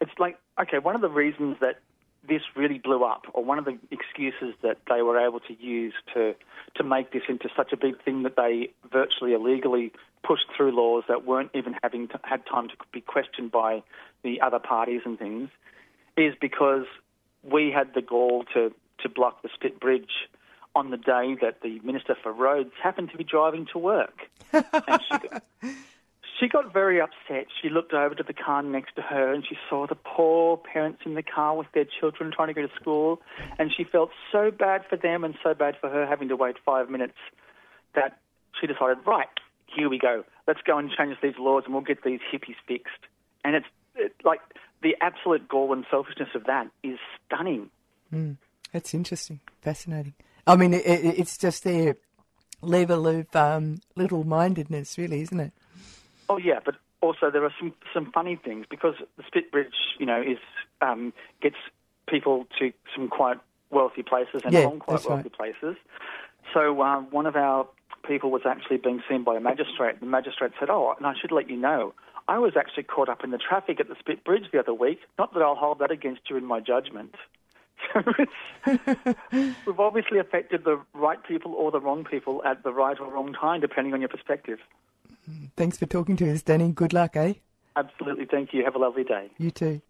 it's like okay. One of the reasons that this really blew up, or one of the excuses that they were able to use to to make this into such a big thing that they virtually illegally pushed through laws that weren't even having to, had time to be questioned by the other parties and things, is because we had the gall to to block the Spit Bridge on the day that the Minister for Roads happened to be driving to work. and she she got very upset. She looked over to the car next to her and she saw the poor parents in the car with their children trying to go to school. And she felt so bad for them and so bad for her having to wait five minutes that she decided, right, here we go. Let's go and change these laws and we'll get these hippies fixed. And it's it, like the absolute gall and selfishness of that is stunning. Mm, that's interesting, fascinating. I mean, it, it, it's just their level of um, little-mindedness, really, isn't it? Oh yeah, but also there are some some funny things because the Spit Bridge, you know, is um, gets people to some quite wealthy places and Yeah, quite wealthy places. So uh, one of our people was actually being seen by a magistrate. The magistrate said, "Oh, and I should let you know, I was actually caught up in the traffic at the Spit Bridge the other week. Not that I'll hold that against you in my judgment." We've obviously affected the right people or the wrong people at the right or wrong time, depending on your perspective. Thanks for talking to us, Danny. Good luck, eh? Absolutely. Thank you. Have a lovely day. You too.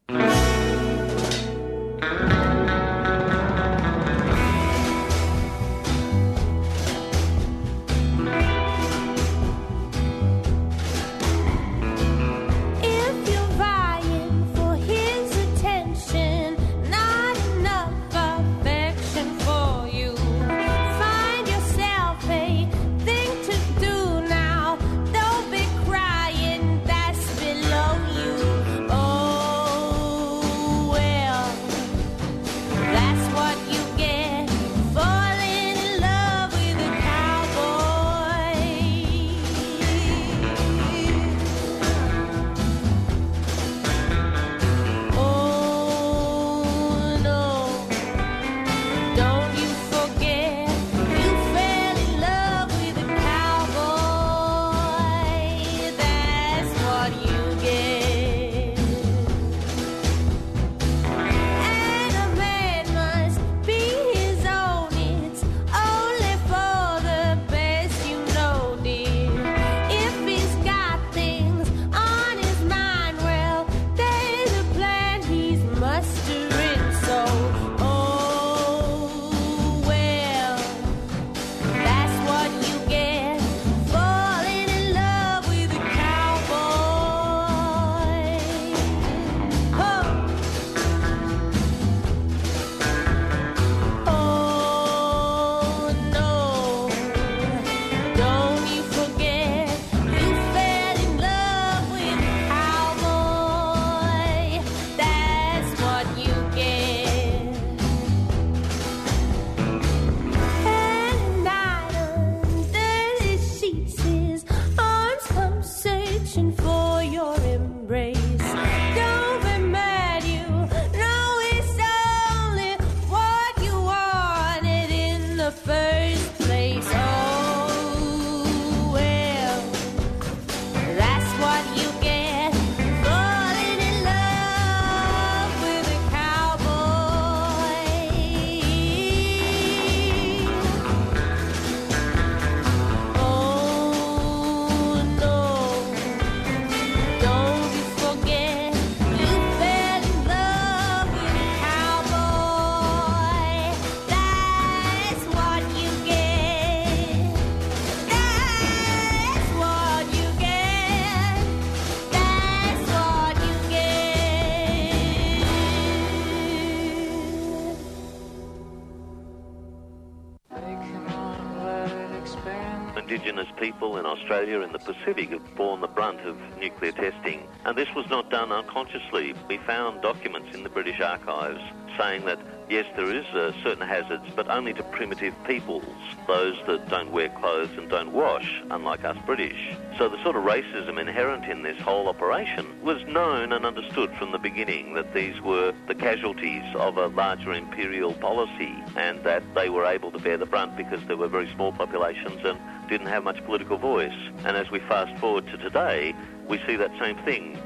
Australia and the Pacific have borne the brunt of nuclear testing, and this was not done unconsciously. We found documents in the British archives saying that yes, there is uh, certain hazards, but only to primitive peoples, those that don't wear clothes and don't wash, unlike us British. So the sort of racism inherent in this whole operation was known and understood from the beginning that these were the casualties of a larger imperial policy and that they were able to bear the brunt because there were very small populations and didn't have much political voice. And as we fast forward to today, we see that same thing.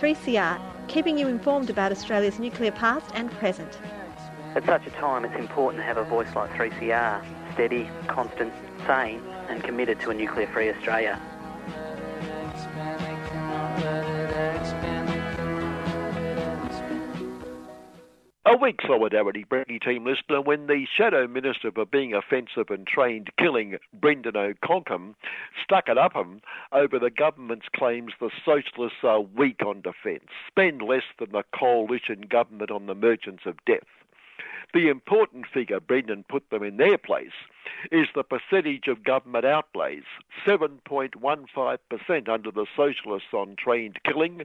3CR, keeping you informed about Australia's nuclear past and present. At such a time, it's important to have a voice like 3CR, steady, constant, sane, and committed to a nuclear free Australia. A weak solidarity, Brenny team listener, when the Shadow Minister for being offensive and trained killing Brendan O'Conkham stuck it up him over the government's claims the socialists are weak on defence, spend less than the coalition government on the merchants of death. The important figure Brendan put them in their place is the percentage of government outlays 7.15% under the socialists on trained killing,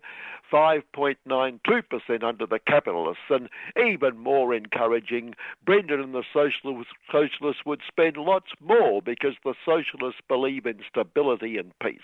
5.92% under the capitalists, and even more encouraging, Brendan and the socialists, would spend lots more because the socialists believe in stability and peace.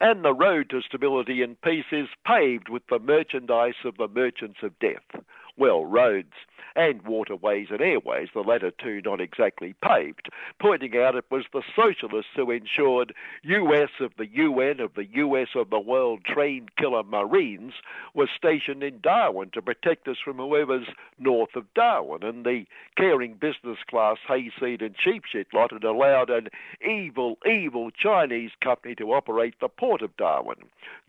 And the road to stability and peace is paved with the merchandise of the merchants of death well, roads and waterways and airways, the latter two not exactly paved, pointing out it was the socialists who ensured US of the UN of the US of the world trained killer Marines was stationed in Darwin to protect us from whoever's north of Darwin, and the caring business class hayseed and cheap shit lot had allowed an evil, evil Chinese company to operate the port of Darwin.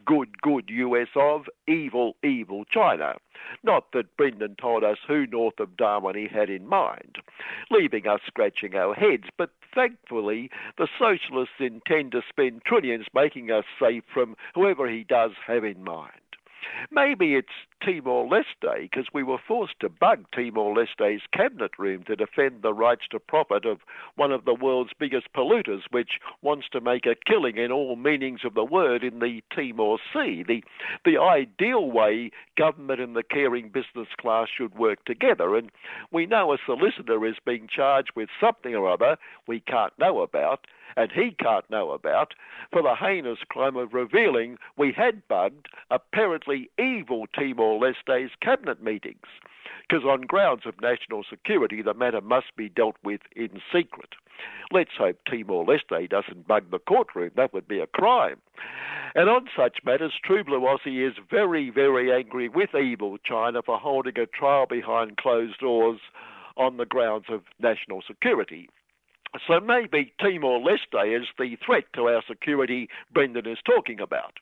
Good, good US of, evil, evil China. Not that Brendan told us who north of Darwin he had in mind, leaving us scratching our heads, but thankfully the socialists intend to spend trillions making us safe from whoever he does have in mind. Maybe it's Timor Leste because we were forced to bug Timor Leste's cabinet room to defend the rights to profit of one of the world's biggest polluters, which wants to make a killing in all meanings of the word in the Timor Sea. The, the ideal way government and the caring business class should work together. And we know a solicitor is being charged with something or other we can't know about and he can't know about for the heinous crime of revealing we had bugged apparently evil Timor Leste's cabinet meetings. Because on grounds of national security, the matter must be dealt with in secret. Let's hope Timor Leste doesn't bug the courtroom. That would be a crime. And on such matters, True Blue Aussie is very, very angry with evil China for holding a trial behind closed doors on the grounds of national security. So maybe Timor Leste is the threat to our security Brendan is talking about.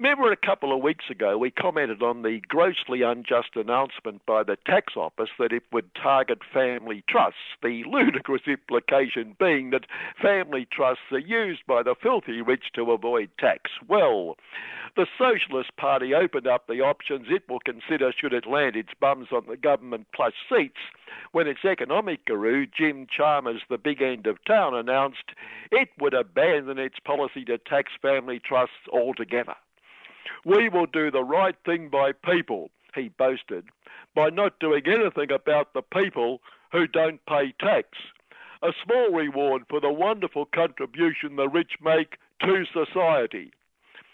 Remember a couple of weeks ago we commented on the grossly unjust announcement by the tax office that it would target family trusts, the ludicrous implication being that family trusts are used by the filthy rich to avoid tax. Well, the Socialist Party opened up the options it will consider should it land its bums on the government plus seats when its economic guru, Jim Chalmers, the big end of town, announced it would abandon its policy to tax family trusts altogether. We will do the right thing by people, he boasted, by not doing anything about the people who don't pay tax. A small reward for the wonderful contribution the rich make to society.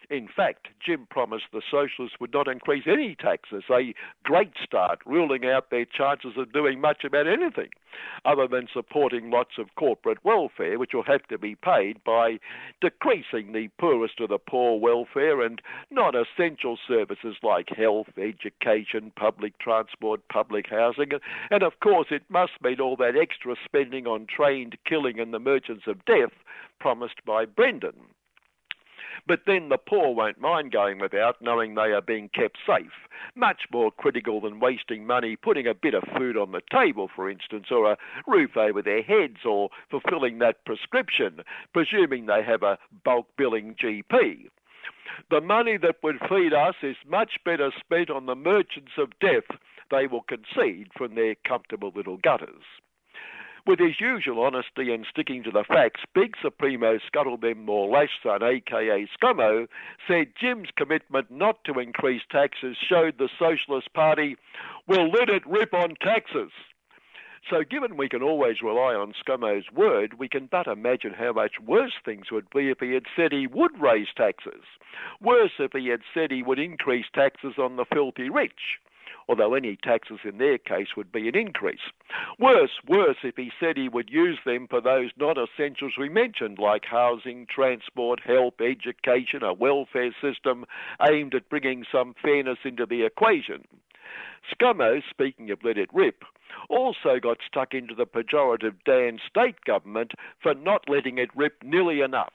In fact, Jim promised the Socialists would not increase any taxes, a great start, ruling out their chances of doing much about anything other than supporting lots of corporate welfare, which will have to be paid by decreasing the poorest of the poor welfare and non essential services like health, education, public transport, public housing. And of course, it must mean all that extra spending on trained killing and the merchants of death promised by Brendan. But then the poor won't mind going without, knowing they are being kept safe. Much more critical than wasting money putting a bit of food on the table, for instance, or a roof over their heads, or fulfilling that prescription, presuming they have a bulk billing GP. The money that would feed us is much better spent on the merchants of death they will concede from their comfortable little gutters. With his usual honesty and sticking to the facts, Big Supremo Scuttlebem Morlashson, aka Scummo, said Jim's commitment not to increase taxes showed the Socialist Party will let it rip on taxes. So, given we can always rely on Scummo's word, we can but imagine how much worse things would be if he had said he would raise taxes. Worse if he had said he would increase taxes on the filthy rich although any taxes in their case would be an increase. Worse, worse if he said he would use them for those non essentials we mentioned, like housing, transport, health, education, a welfare system aimed at bringing some fairness into the equation. Scummo, speaking of let it rip, also got stuck into the pejorative Dan state government for not letting it rip nearly enough.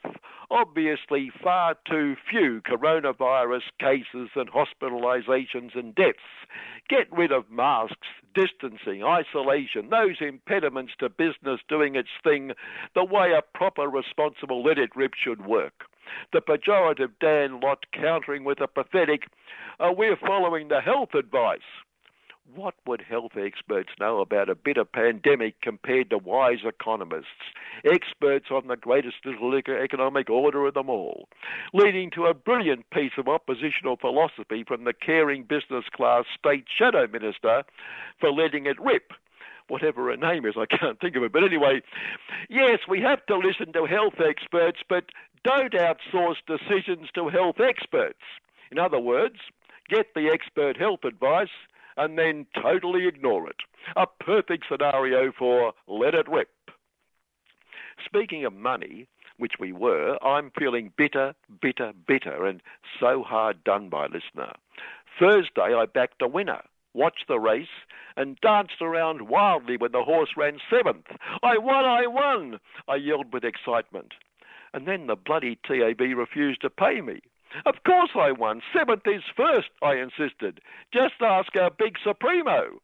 Obviously, far too few coronavirus cases and hospitalisations and deaths. Get rid of masks, distancing, isolation, those impediments to business doing its thing the way a proper, responsible let it rip should work. The pejorative Dan lot countering with a pathetic, uh, we're following the health advice. What would health experts know about a bitter pandemic compared to wise economists, experts on the greatest little economic order of them all, leading to a brilliant piece of oppositional philosophy from the caring business class state shadow minister for letting it rip? Whatever her name is, I can't think of it. But anyway, yes, we have to listen to health experts, but don't outsource decisions to health experts. In other words, get the expert health advice and then totally ignore it. A perfect scenario for let it rip. Speaking of money, which we were, I'm feeling bitter, bitter, bitter, and so hard done by, listener. Thursday, I backed a winner, watched the race, and danced around wildly when the horse ran seventh. I won, I won! I yelled with excitement. And then the bloody TAB refused to pay me. Of course I won. Seventh is first, I insisted. Just ask our big Supremo.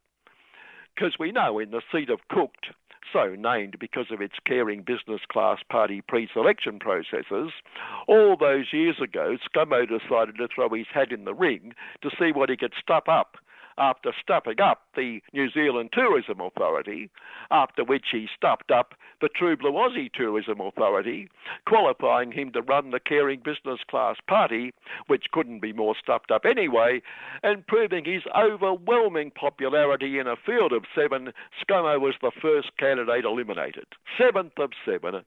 Because we know in the seat of Cooked, so named because of its caring business class party pre selection processes, all those years ago, Scummo decided to throw his hat in the ring to see what he could stuff up after stuffing up the New Zealand Tourism Authority, after which he stuffed up the True Blue Aussie Tourism Authority, qualifying him to run the caring business class party, which couldn't be more stuffed up anyway, and proving his overwhelming popularity in a field of seven, Scummo was the first candidate eliminated. Seventh of seven.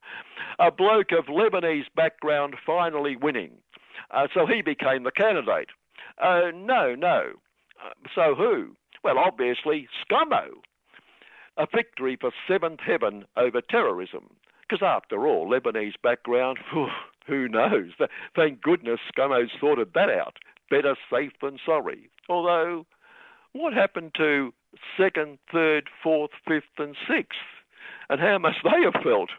A bloke of Lebanese background finally winning. Uh, so he became the candidate. Uh, no, no. Uh, so who? Well, obviously, Scummo. A victory for seventh heaven over terrorism. Because after all, Lebanese background, who knows? Thank goodness Scummo's sorted that out. Better safe than sorry. Although, what happened to second, third, fourth, fifth, and sixth? And how must they have felt?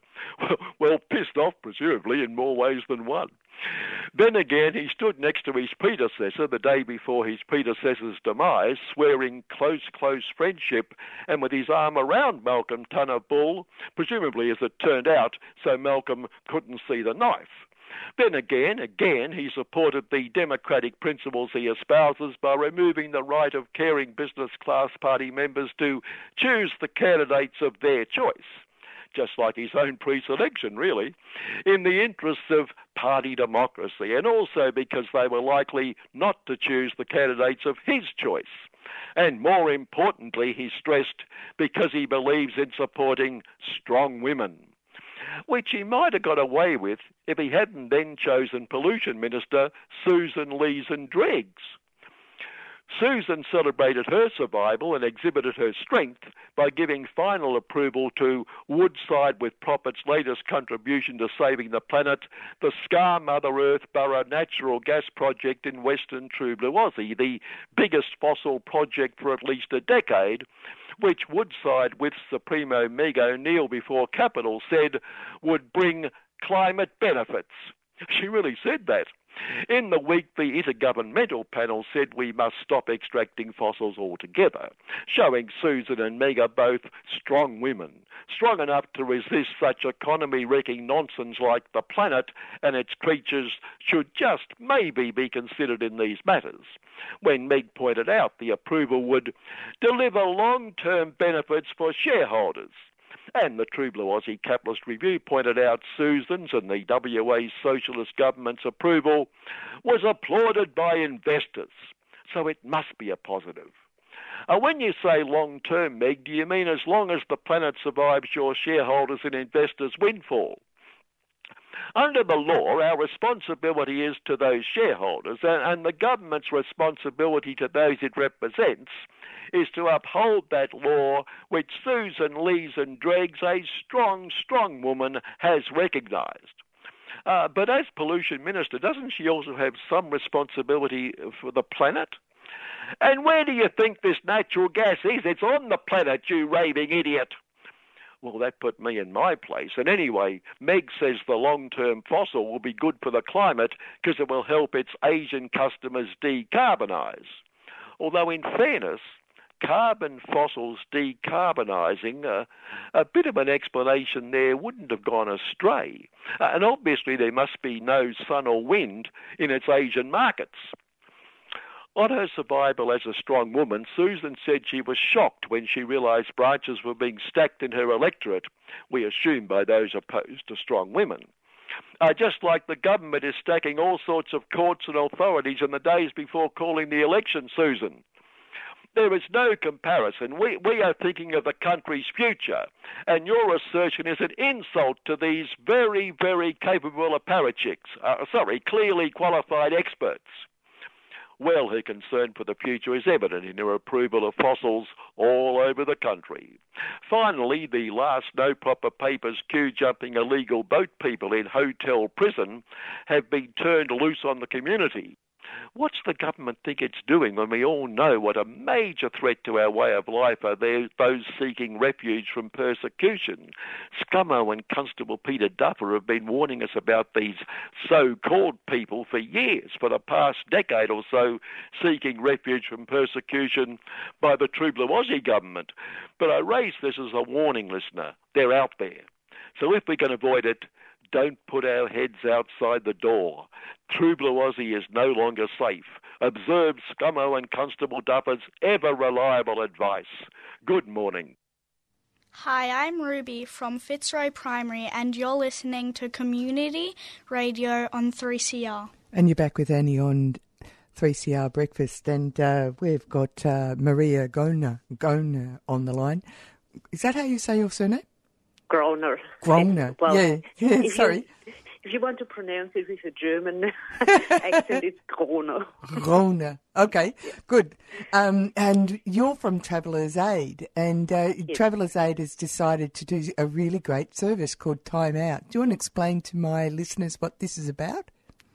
Well, pissed off, presumably, in more ways than one. Then again, he stood next to his predecessor the day before his predecessor's demise, swearing close, close friendship, and with his arm around Malcolm Tunner Bull, presumably as it turned out, so Malcolm couldn't see the knife. Then again, again, he supported the democratic principles he espouses by removing the right of caring business class party members to choose the candidates of their choice just like his own pre selection, really, in the interests of party democracy, and also because they were likely not to choose the candidates of his choice. And more importantly, he stressed, because he believes in supporting strong women. Which he might have got away with if he hadn't then chosen Pollution Minister Susan Lees and Dreggs. Susan celebrated her survival and exhibited her strength by giving final approval to Woodside with Profit's latest contribution to saving the planet, the Scar Mother Earth Borough Natural Gas Project in Western True Blue Aussie, the biggest fossil project for at least a decade, which Woodside with Supremo Meg O'Neill before Capital said would bring climate benefits. She really said that. In the week, the Intergovernmental Panel said we must stop extracting fossils altogether, showing Susan and Meg are both strong women, strong enough to resist such economy wrecking nonsense like the planet and its creatures should just maybe be considered in these matters. When Meg pointed out the approval would deliver long term benefits for shareholders. And the True Blue Aussie Capitalist Review pointed out Susan's and the WA Socialist government's approval was applauded by investors. So it must be a positive. Uh, when you say long term, Meg, do you mean as long as the planet survives your shareholders and investors' windfall? Under the law, our responsibility is to those shareholders, and, the government's responsibility to those it represents is to uphold that law which Susan Lees and Dreggs, a strong, strong woman, has recognised. Uh, but as pollution minister, doesn't she also have some responsibility for the planet? And where do you think this natural gas is? It's on the planet, you raving idiot. Well, that put me in my place. And anyway, Meg says the long term fossil will be good for the climate because it will help its Asian customers decarbonise. Although, in fairness, carbon fossils decarbonising, uh, a bit of an explanation there wouldn't have gone astray. Uh, and obviously, there must be no sun or wind in its Asian markets. On her survival as a strong woman, Susan said she was shocked when she realised branches were being stacked in her electorate, we assume by those opposed to strong women. Uh, just like the government is stacking all sorts of courts and authorities in the days before calling the election, Susan. There is no comparison. We, we are thinking of the country's future, and your assertion is an insult to these very, very capable apparatchiks, uh, sorry, clearly qualified experts. Well, her concern for the future is evident in her approval of fossils all over the country. Finally, the last no proper papers queue jumping illegal boat people in hotel prison have been turned loose on the community. What's the government think it's doing when we all know what a major threat to our way of life are those seeking refuge from persecution? Scummo and Constable Peter Duffer have been warning us about these so-called people for years, for the past decade or so, seeking refuge from persecution by the True Aussie government. But I raise this as a warning, listener. They're out there. So if we can avoid it, don't put our heads outside the door. True Blue Aussie is no longer safe. Observe Scummo and Constable Duffer's ever reliable advice. Good morning. Hi, I'm Ruby from Fitzroy Primary, and you're listening to Community Radio on 3CR. And you're back with Annie on 3CR Breakfast, and uh, we've got uh, Maria Gona, Gona on the line. Is that how you say your surname? Groner. Groner. Well, yeah, yeah, sorry. You, if you want to pronounce it with a German accent, it's Groner. Groner. Okay, good. Um, and you're from Travellers Aid, and uh, Travellers Aid has decided to do a really great service called Time Out. Do you want to explain to my listeners what this is about?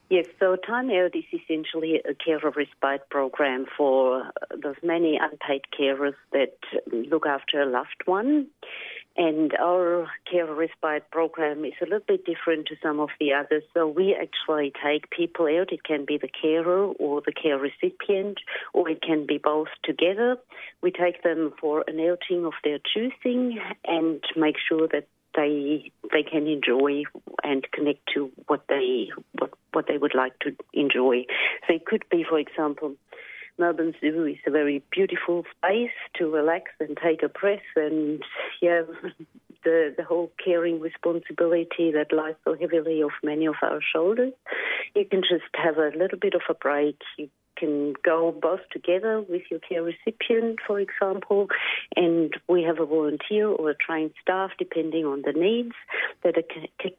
Yes, so Time Out is essentially a care carer respite program for those many unpaid carers that look after a loved one. And our care respite program is a little bit different to some of the others. So we actually take people out. It can be the carer or the care recipient, or it can be both together. We take them for an outing of their choosing and make sure that they they can enjoy and connect to what they what what they would like to enjoy. So it could be, for example, Melbourne Zoo is a very beautiful place to relax and take a breath, and yeah, the the whole caring responsibility that lies so heavily off many of our shoulders. You can just have a little bit of a break. You can go both together with your care recipient, for example, and we have a volunteer or a trained staff, depending on the needs, that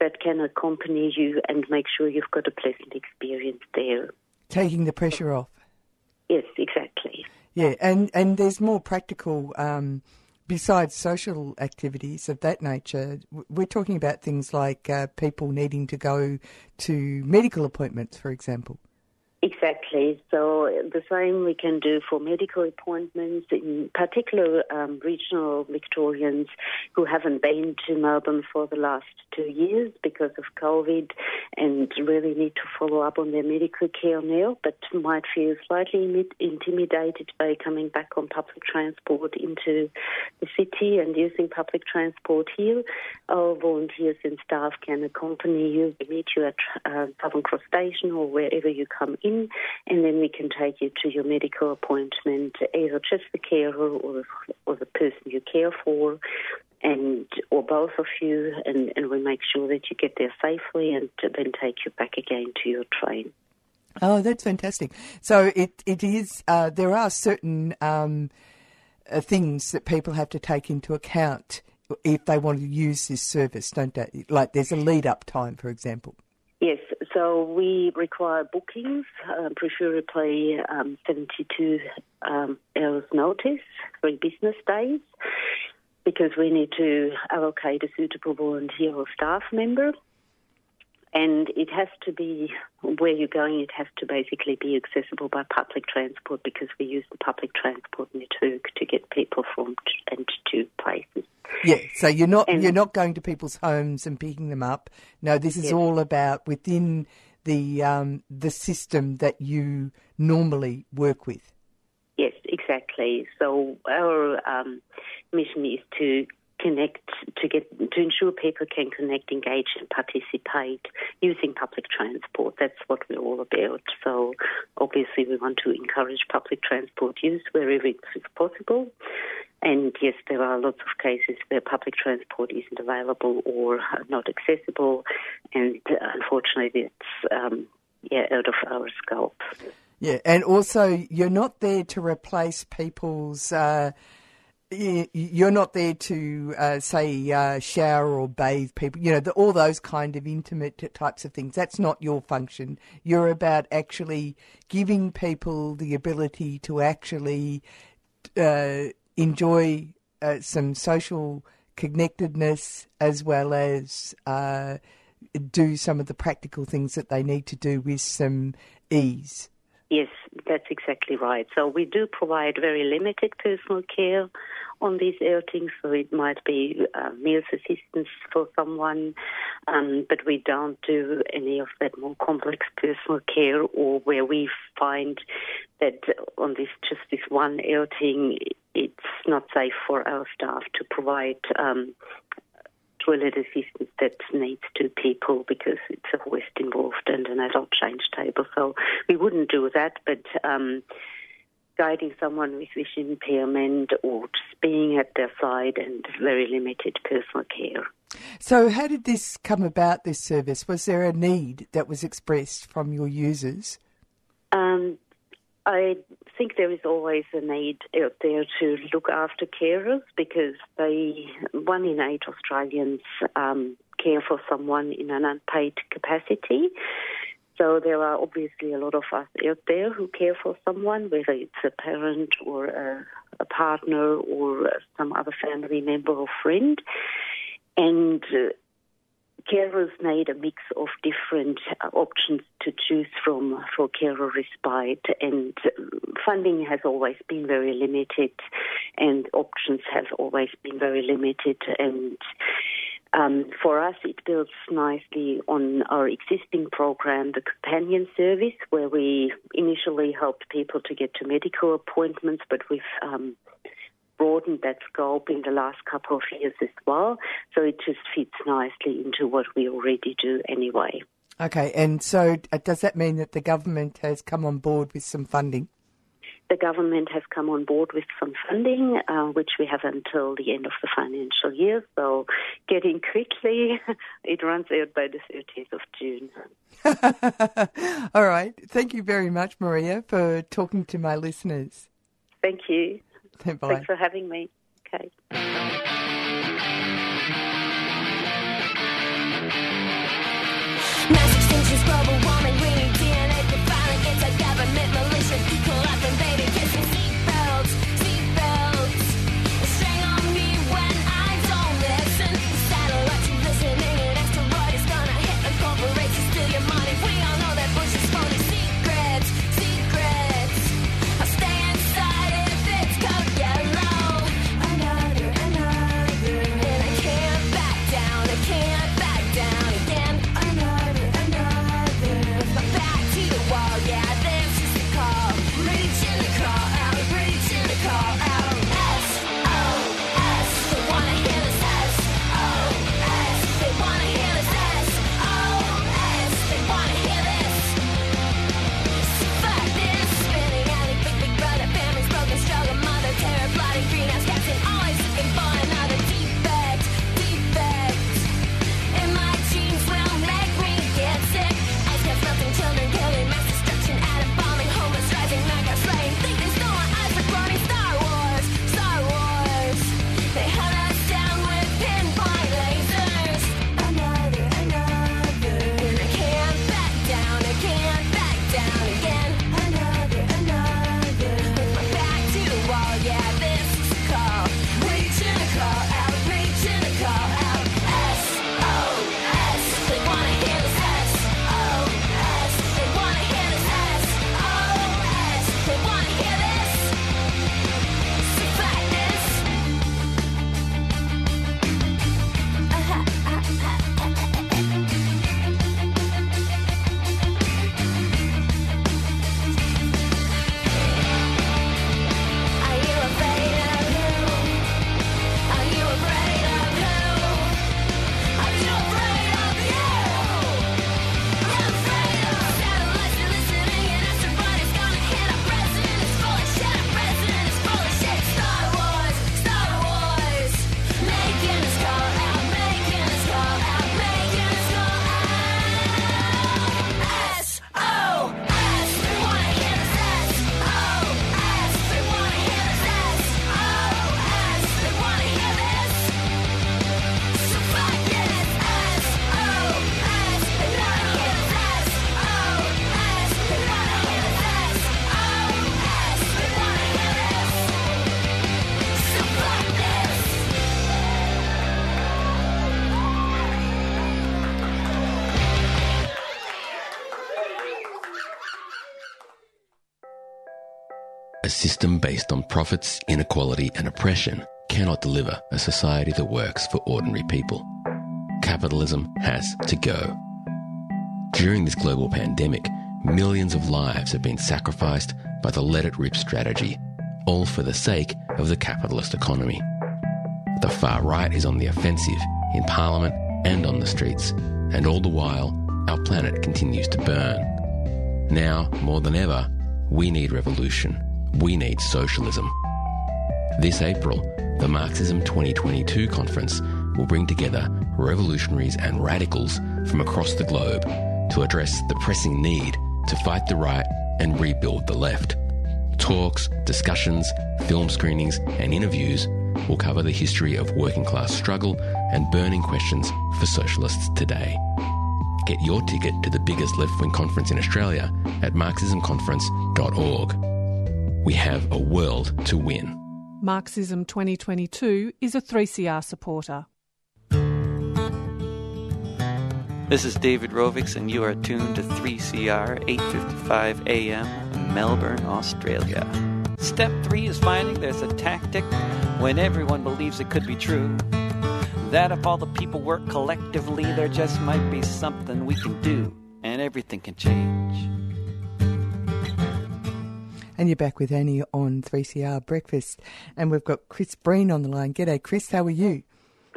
that can accompany you and make sure you've got a pleasant experience there. Taking the pressure off. Yes, exactly. Yeah, and, and there's more practical, um, besides social activities of that nature, we're talking about things like uh, people needing to go to medical appointments, for example. Exactly. So the same we can do for medical appointments, in particular um, regional Victorians who haven't been to Melbourne for the last two years because of COVID and really need to follow up on their medical care now, but might feel slightly intimidated by coming back on public transport into the city and using public transport here. Our volunteers and staff can accompany you, meet you at uh, Southern Cross Station or wherever you come in in, and then we can take you to your medical appointment, either just the carer or, or the person you care for, and or both of you, and, and we make sure that you get there safely, and then take you back again to your train. Oh, that's fantastic. So it, it is, uh, there are certain um, uh, things that people have to take into account if they want to use this service, don't they? Like there's a lead up time, for example. Yes, so we require bookings, uh, preferably um, 72 um, hours notice, three business days, because we need to allocate a suitable volunteer or staff member. And it has to be where you're going, it has to basically be accessible by public transport because we use the public transport network to get people from and to places. Yeah, so you're not And- you're not going to people's homes and picking them up. No, this is Yes. all about within the um, the system that you normally work with. Yes, exactly. So our um, mission is to connect to get to ensure people can connect, engage, and participate using public transport. That's what we're all about. So obviously, we want to encourage public transport use wherever it's possible. And yes, there are lots of cases where public transport isn't available or not accessible, and uh, unfortunately, it's um, yeah out of our scope. Yeah, and also you're not there to replace people's uh, you're not there to uh, say uh, shower or bathe people. You know, the, all those kind of intimate types of things. That's not your function. You're about actually giving people the ability to actually uh, enjoy uh, some social connectedness as well as uh, do some of the practical things that they need to do with some ease. Yes, that's exactly right. So we do provide very limited personal care on these outings. So it might be uh, meals assistance for someone, um, but we don't do any of that more complex personal care or where we find that on this just this one outing, it's not safe for our staff to provide um, toilet assistance that needs two people because it's a hoist involved and an adult change table. So we wouldn't do that, but um, guiding someone with vision impairment or just being at their side and very limited personal care. So, how did this come about? This service was there a need that was expressed from your users? Um, I think there is always a need out there to look after carers because they, one in eight Australians um, care for someone in an unpaid capacity. So there are obviously a lot of us out there who care for someone, whether it's a parent or a, a partner or some other family member or friend. And uh, carers need a mix of different uh, options to choose from for carer respite, and um, funding has always been very limited, and options have always been very limited, and um, for us, it builds nicely on our existing program, the companion service, where we initially helped people to get to medical appointments, but we've um, broadened that scope in the last couple of years as well. So it just fits nicely into what we already do anyway. Okay, and so uh, does that mean that the government has come on board with some funding? The government has come on board with some funding, uh, which we have until the end of the financial year. So, getting quickly, it runs out by the 30th of June. All right. Thank you very much, Maria, for talking to my listeners. Thank you. Bye. Thanks for having me. Okay. System based on profits, inequality, and oppression cannot deliver a society that works for ordinary people. Capitalism has to go. During this global pandemic, millions of lives have been sacrificed by the let it rip strategy, all for the sake of the capitalist economy. The far right is on the offensive in Parliament and on the streets, and all the while, our planet continues to burn. Now, more than ever, we need revolution. We need socialism. This April, the Marxism 2022 conference will bring together revolutionaries and radicals from across the globe to address the pressing need to fight the right and rebuild the left. Talks, discussions, film screenings, and interviews will cover the history of working class struggle and burning questions for socialists today. Get your ticket to the biggest left wing conference in Australia at marxismconference.org. We have a world to win. Marxism 2022 is a 3CR supporter. This is David Rovics, and you are tuned to 3CR 8:55 a.m. Melbourne, Australia. Step three is finding there's a tactic when everyone believes it could be true. That if all the people work collectively, there just might be something we can do, and everything can change. And you're back with Annie on 3CR Breakfast. And we've got Chris Breen on the line. G'day, Chris. How are you?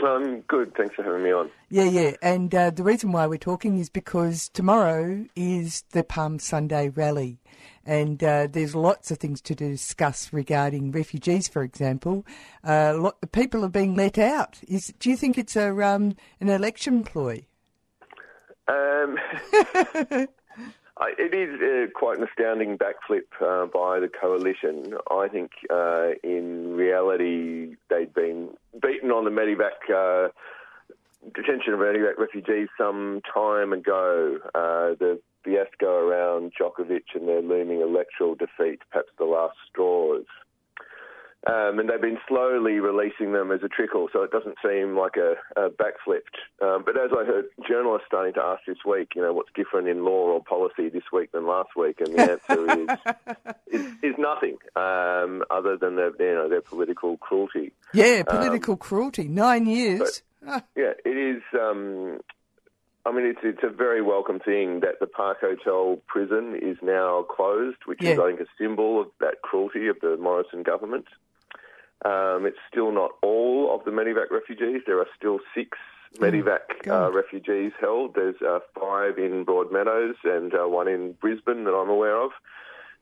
I'm good. Thanks for having me on. Yeah, yeah. And uh, the reason why we're talking is because tomorrow is the Palm Sunday rally. And uh, there's lots of things to discuss regarding refugees, for example. Uh, lot, people are being let out. Is, do you think it's a um, an election ploy? Um, it is uh, quite an astounding backflip uh, by the coalition. I think uh, in reality they'd been beaten on the Medivac uh, detention of Medivac refugees some time ago. Uh, the fiasco around Djokovic and their looming electoral defeat, perhaps the last straws. Um, and they've been slowly releasing them as a trickle, so it doesn't seem like a, a backflip. Um, but as I heard journalists starting to ask this week, you know, what's different in law or policy this week than last week, and the answer is, is is nothing um, other than their you know their political cruelty. Yeah, political cruelty. Nine years. But, yeah, it is. Um, I mean, it's it's a very welcome thing that the Park Hotel prison is now closed, which is, I think, a symbol of that cruelty of the Morrison government. Um, it's still not all of the Medivac refugees. There are still six Medivac uh, refugees held. There's uh, five in Broadmeadows and uh, one in Brisbane that I'm aware of.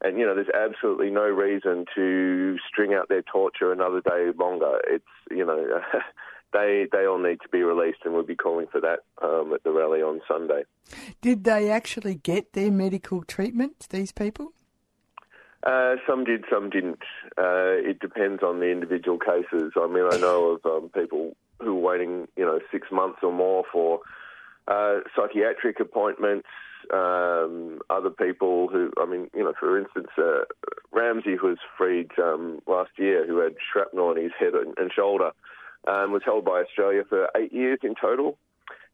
And you know, there's absolutely no reason to string out their torture another day longer. It's you know, they they all need to be released, and we'll be calling for that um, at the rally on Sunday. Did they actually get their medical treatment, these people? Uh, some did, some didn't. Uh, it depends on the individual cases. I mean, I know of um, people who are waiting, you know, six months or more for uh, psychiatric appointments. Um, other people who, I mean, you know, for instance, uh, Ramsey, who was freed um, last year, who had shrapnel on his head and, and shoulder, um, was held by Australia for eight years in total.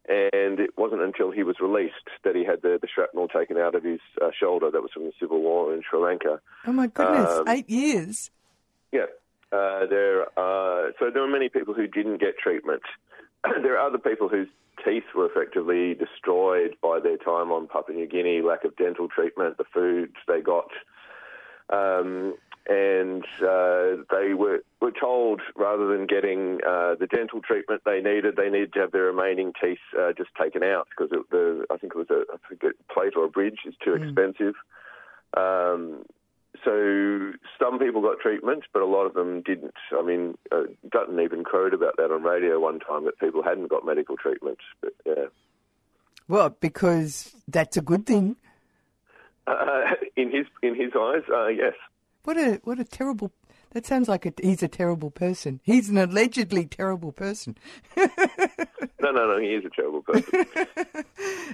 And it wasn't until he was released that he had the, the shrapnel taken out of his uh, shoulder. That was from the civil war in Sri Lanka. Oh my goodness, Um, eight years. Yeah. Uh, there are, so there are many people who didn't get treatment. there are other people whose teeth were effectively destroyed by their time on Papua New Guinea, lack of dental treatment, the food they got. Um, and uh, they were, were told rather than getting uh, the dental treatment they needed, they needed to have their remaining teeth uh, just taken out because it, the I think it was a, I forget, plate or a bridge is too expensive. Um, so some people got treatment, but a lot of them didn't. I mean, uh, Dutton even crowed about that on radio one time that people hadn't got medical treatment. But yeah, Well, because that's a good thing. uh, in his in his eyes, uh, yes. What a what a terrible. That sounds like a, he's a terrible person. He's an allegedly terrible person. No, no, no. He is a terrible person.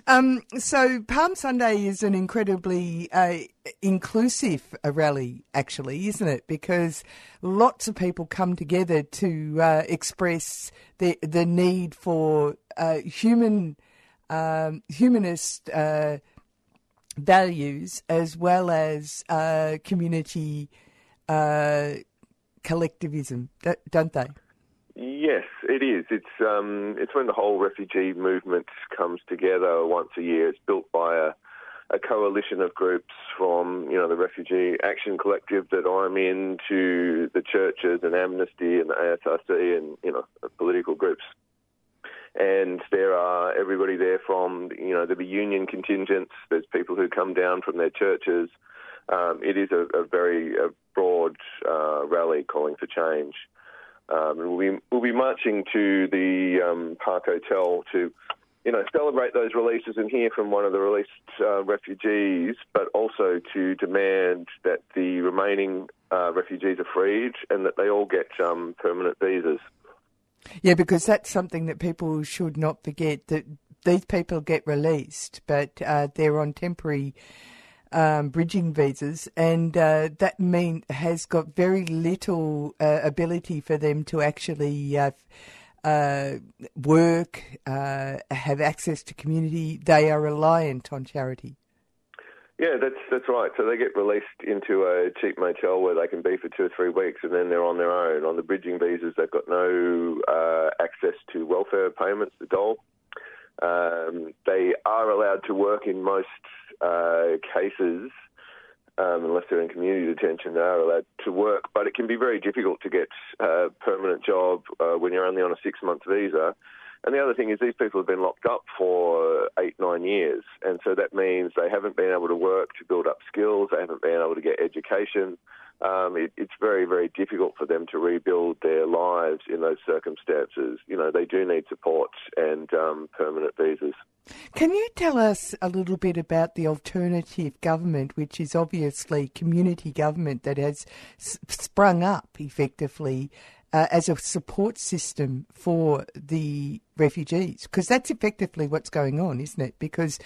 Um, so Palm Sunday is an incredibly uh, inclusive uh, rally, actually, isn't it? Because lots of people come together to uh, express the the need for uh, human um, humanist uh, values as well as uh, community uh, collectivism, don't- they? Yes, it is. It's um, it's when the whole refugee movement comes together once a year. It's built by a, a coalition of groups from you know the Refugee Action Collective that I'm in to the churches and Amnesty and the ASRC and you know political groups. And there are everybody there from you know there'll be union contingents. There's people who come down from their churches. Um, it is a, a very a broad uh, rally calling for change. Um, and we'll be, we'll be marching to the um, Park Hotel to, you know, celebrate those releases and hear from one of the released uh, refugees, but also to demand that the remaining uh, refugees are freed and that they all get um, permanent visas. Yeah, because that's something that people should not forget that these people get released, but uh, they're on temporary um, bridging visas, and uh, that mean has got very little uh, ability for them to actually uh, work, uh, have access to community. They are reliant on charity. Yeah, that's that's right. So they get released into a cheap motel where they can be for two or three weeks, and then they're on their own. On the bridging visas, they've got no uh, access to welfare payments, the dole. Um, they are allowed to work in most uh, cases, um, unless they're in community detention, they are allowed to work. But it can be very difficult to get a permanent job uh, when you're only on a six-month visa. And the other thing is these people have been locked up for eight, nine years. And so that means they haven't been able to work to build up skills. They haven't been able to get education. Um, it, it's very, very difficult for them to rebuild their lives in those circumstances. You know, they do need support and um, permanent visas. Can you tell us a little bit about the alternative government, which is obviously community government that has s- sprung up effectively uh, as a support system for the refugees? Because that's effectively what's going on, isn't it? Because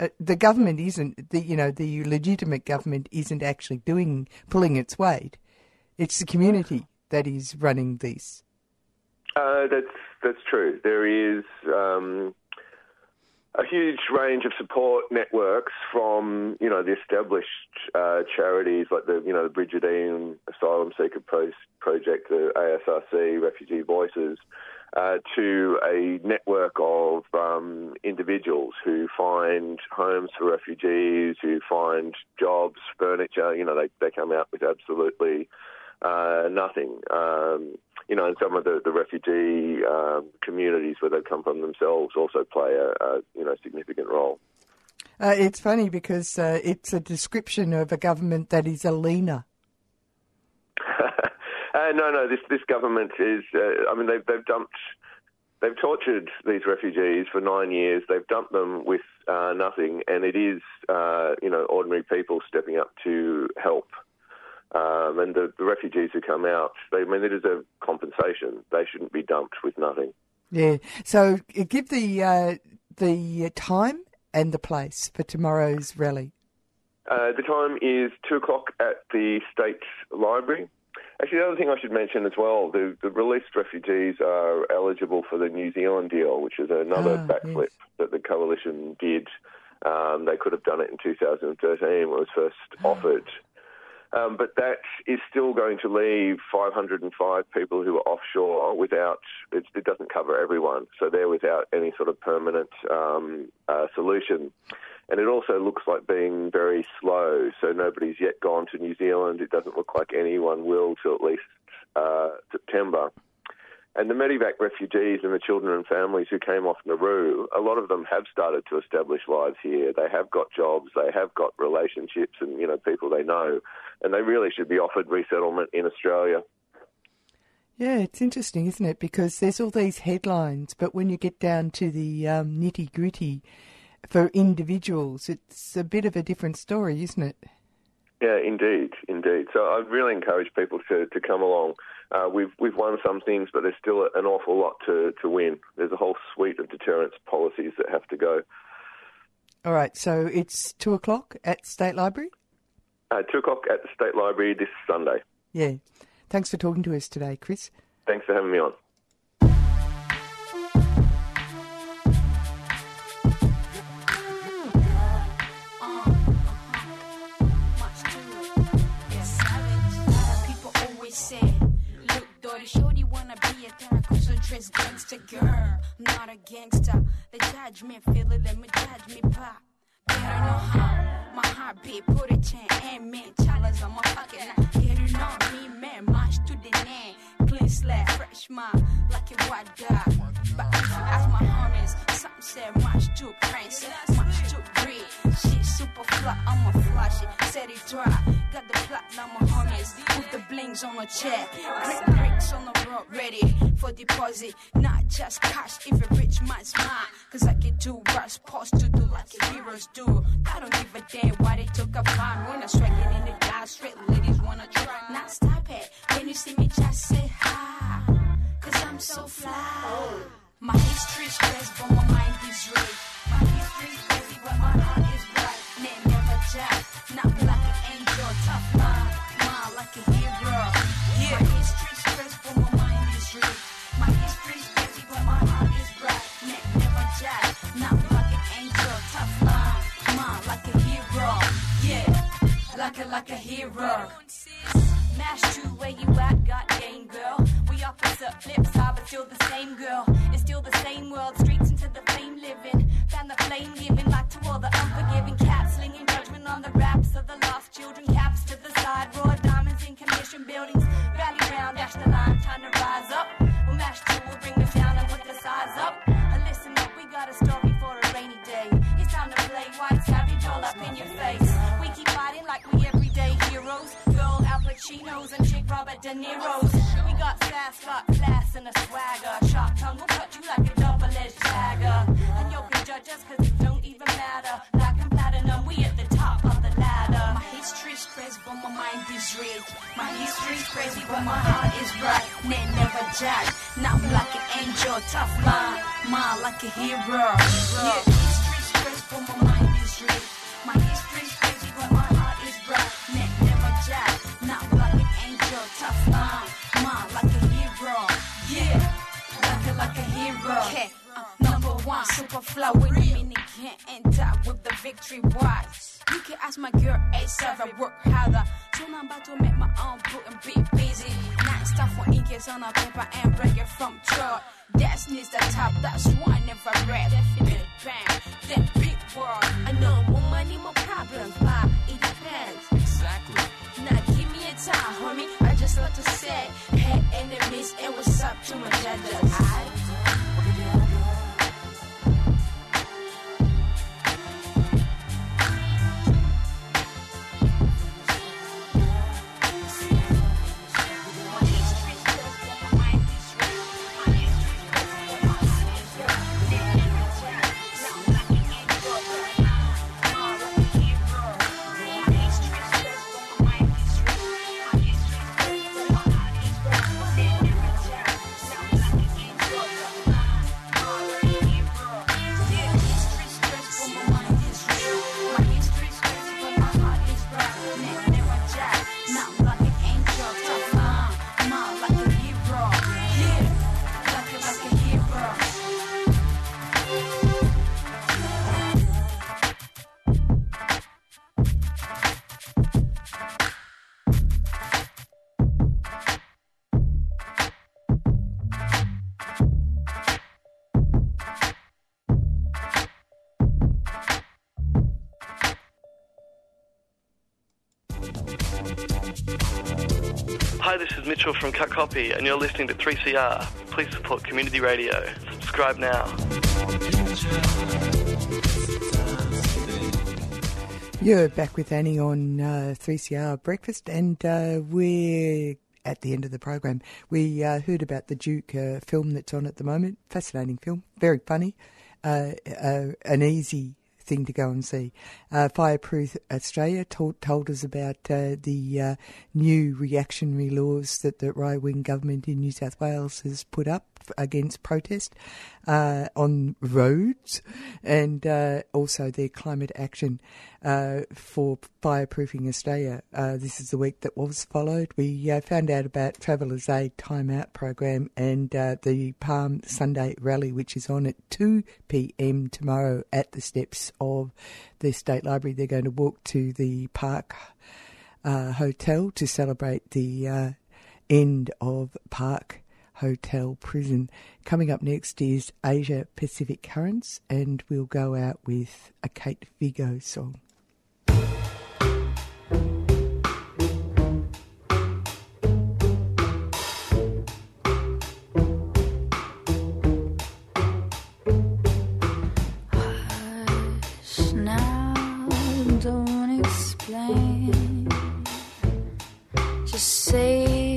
uh, the government isn't the you know the legitimate government isn't actually doing pulling its weight. It's the community that is running this. Uh, that's that's true. There is um, a huge range of support networks from you know the established uh, charities like the you know the Brigidine Asylum Seeker Pro- Project, the ASRC, Refugee Voices, uh, to a network of um, individuals who find homes for refugees, who find jobs, furniture. You know, they they come out with absolutely uh, nothing. Um, you know, and some of the, the refugee um, communities where they come from themselves also play a, a you know significant role. Uh, it's funny because uh, it's a description of a government that is a leaner. Uh, no, no. This this government is. Uh, I mean, they've they've dumped. They've tortured these refugees for nine years. They've dumped them with uh, nothing, and it is, uh, you know, ordinary people stepping up to help. Um, and the, the refugees who come out, they I mean, they deserve compensation. They shouldn't be dumped with nothing. Yeah. So uh, give the uh, the time and the place for tomorrow's rally. Uh, the time is two o'clock at the State Library. Actually, the other thing I should mention as well, the, the released refugees are eligible for the New Zealand deal, which is another Ah, backflip that the coalition did. Um, they could have done it in 2013 when it was first offered. Um, but that is still going to leave 505 people who are offshore without, it, it doesn't cover everyone, so they're without any sort of permanent um, uh, solution. And it also looks like being very slow, so nobody's yet gone to New Zealand. It doesn't look like anyone will till at least uh, September. And the Medivac refugees and the children and families who came off Nauru, a lot of them have started to establish lives here. They have got jobs, they have got relationships and, you know, people they know. And they really should be offered resettlement in Australia. Yeah, it's interesting, isn't it? Because there's all these headlines, but when you get down to the um, nitty gritty for individuals, it's a bit of a different story, isn't it? Yeah, indeed, indeed. So I'd really encourage people to, to come along. Uh, we've we've won some things, but there's still an awful lot to, to win. There's a whole suite of deterrence policies that have to go. All right, so it's two o'clock at State Library? Uh, two o'clock at the State Library this Sunday. Yeah. Thanks for talking to us today, Chris. Thanks for having me on. A gangster. The judgment, feel it, let me judge me pop. Better know how my heartbeat, put a chain and man, challenge on my fucking now. Better know me, man, march to the name. Clean slap, fresh mind, like a white dog. But if ask my homies, some say march to Prince, march to Breed. Shit super fly, I'ma flash it, set it dry. Got the platinum on my homies with the blings on the chair. Brick bricks on the road, ready for deposit. Not just cash, problems, but it depends. Exactly. Now give me a time, homie. I just love to say, hey enemies, and what's up to my judges? I Mitchell from Cut Copy, and you're listening to 3CR. Please support community radio. Subscribe now. You're back with Annie on uh, 3CR Breakfast, and uh, we're at the end of the program. We uh, heard about the Duke uh, film that's on at the moment. Fascinating film, very funny, uh, uh, an easy thing to go and see. Uh, Fireproof Australia told, told us about uh, the uh, new reactionary laws that the right wing government in New South Wales has put up against protest uh, on roads and uh, also their climate action uh, for fireproofing Australia. Uh, this is the week that was followed. We uh, found out about Travellers Aid Time Out program and uh, the Palm Sunday rally, which is on at 2 p.m. tomorrow at the steps of the State Library. They're going to walk to the Park Hotel to celebrate the end of Park Hotel Prison. Coming up next is Asia Pacific Currents, and we'll go out with a Kate Vigo song. Now, don't explain. Just say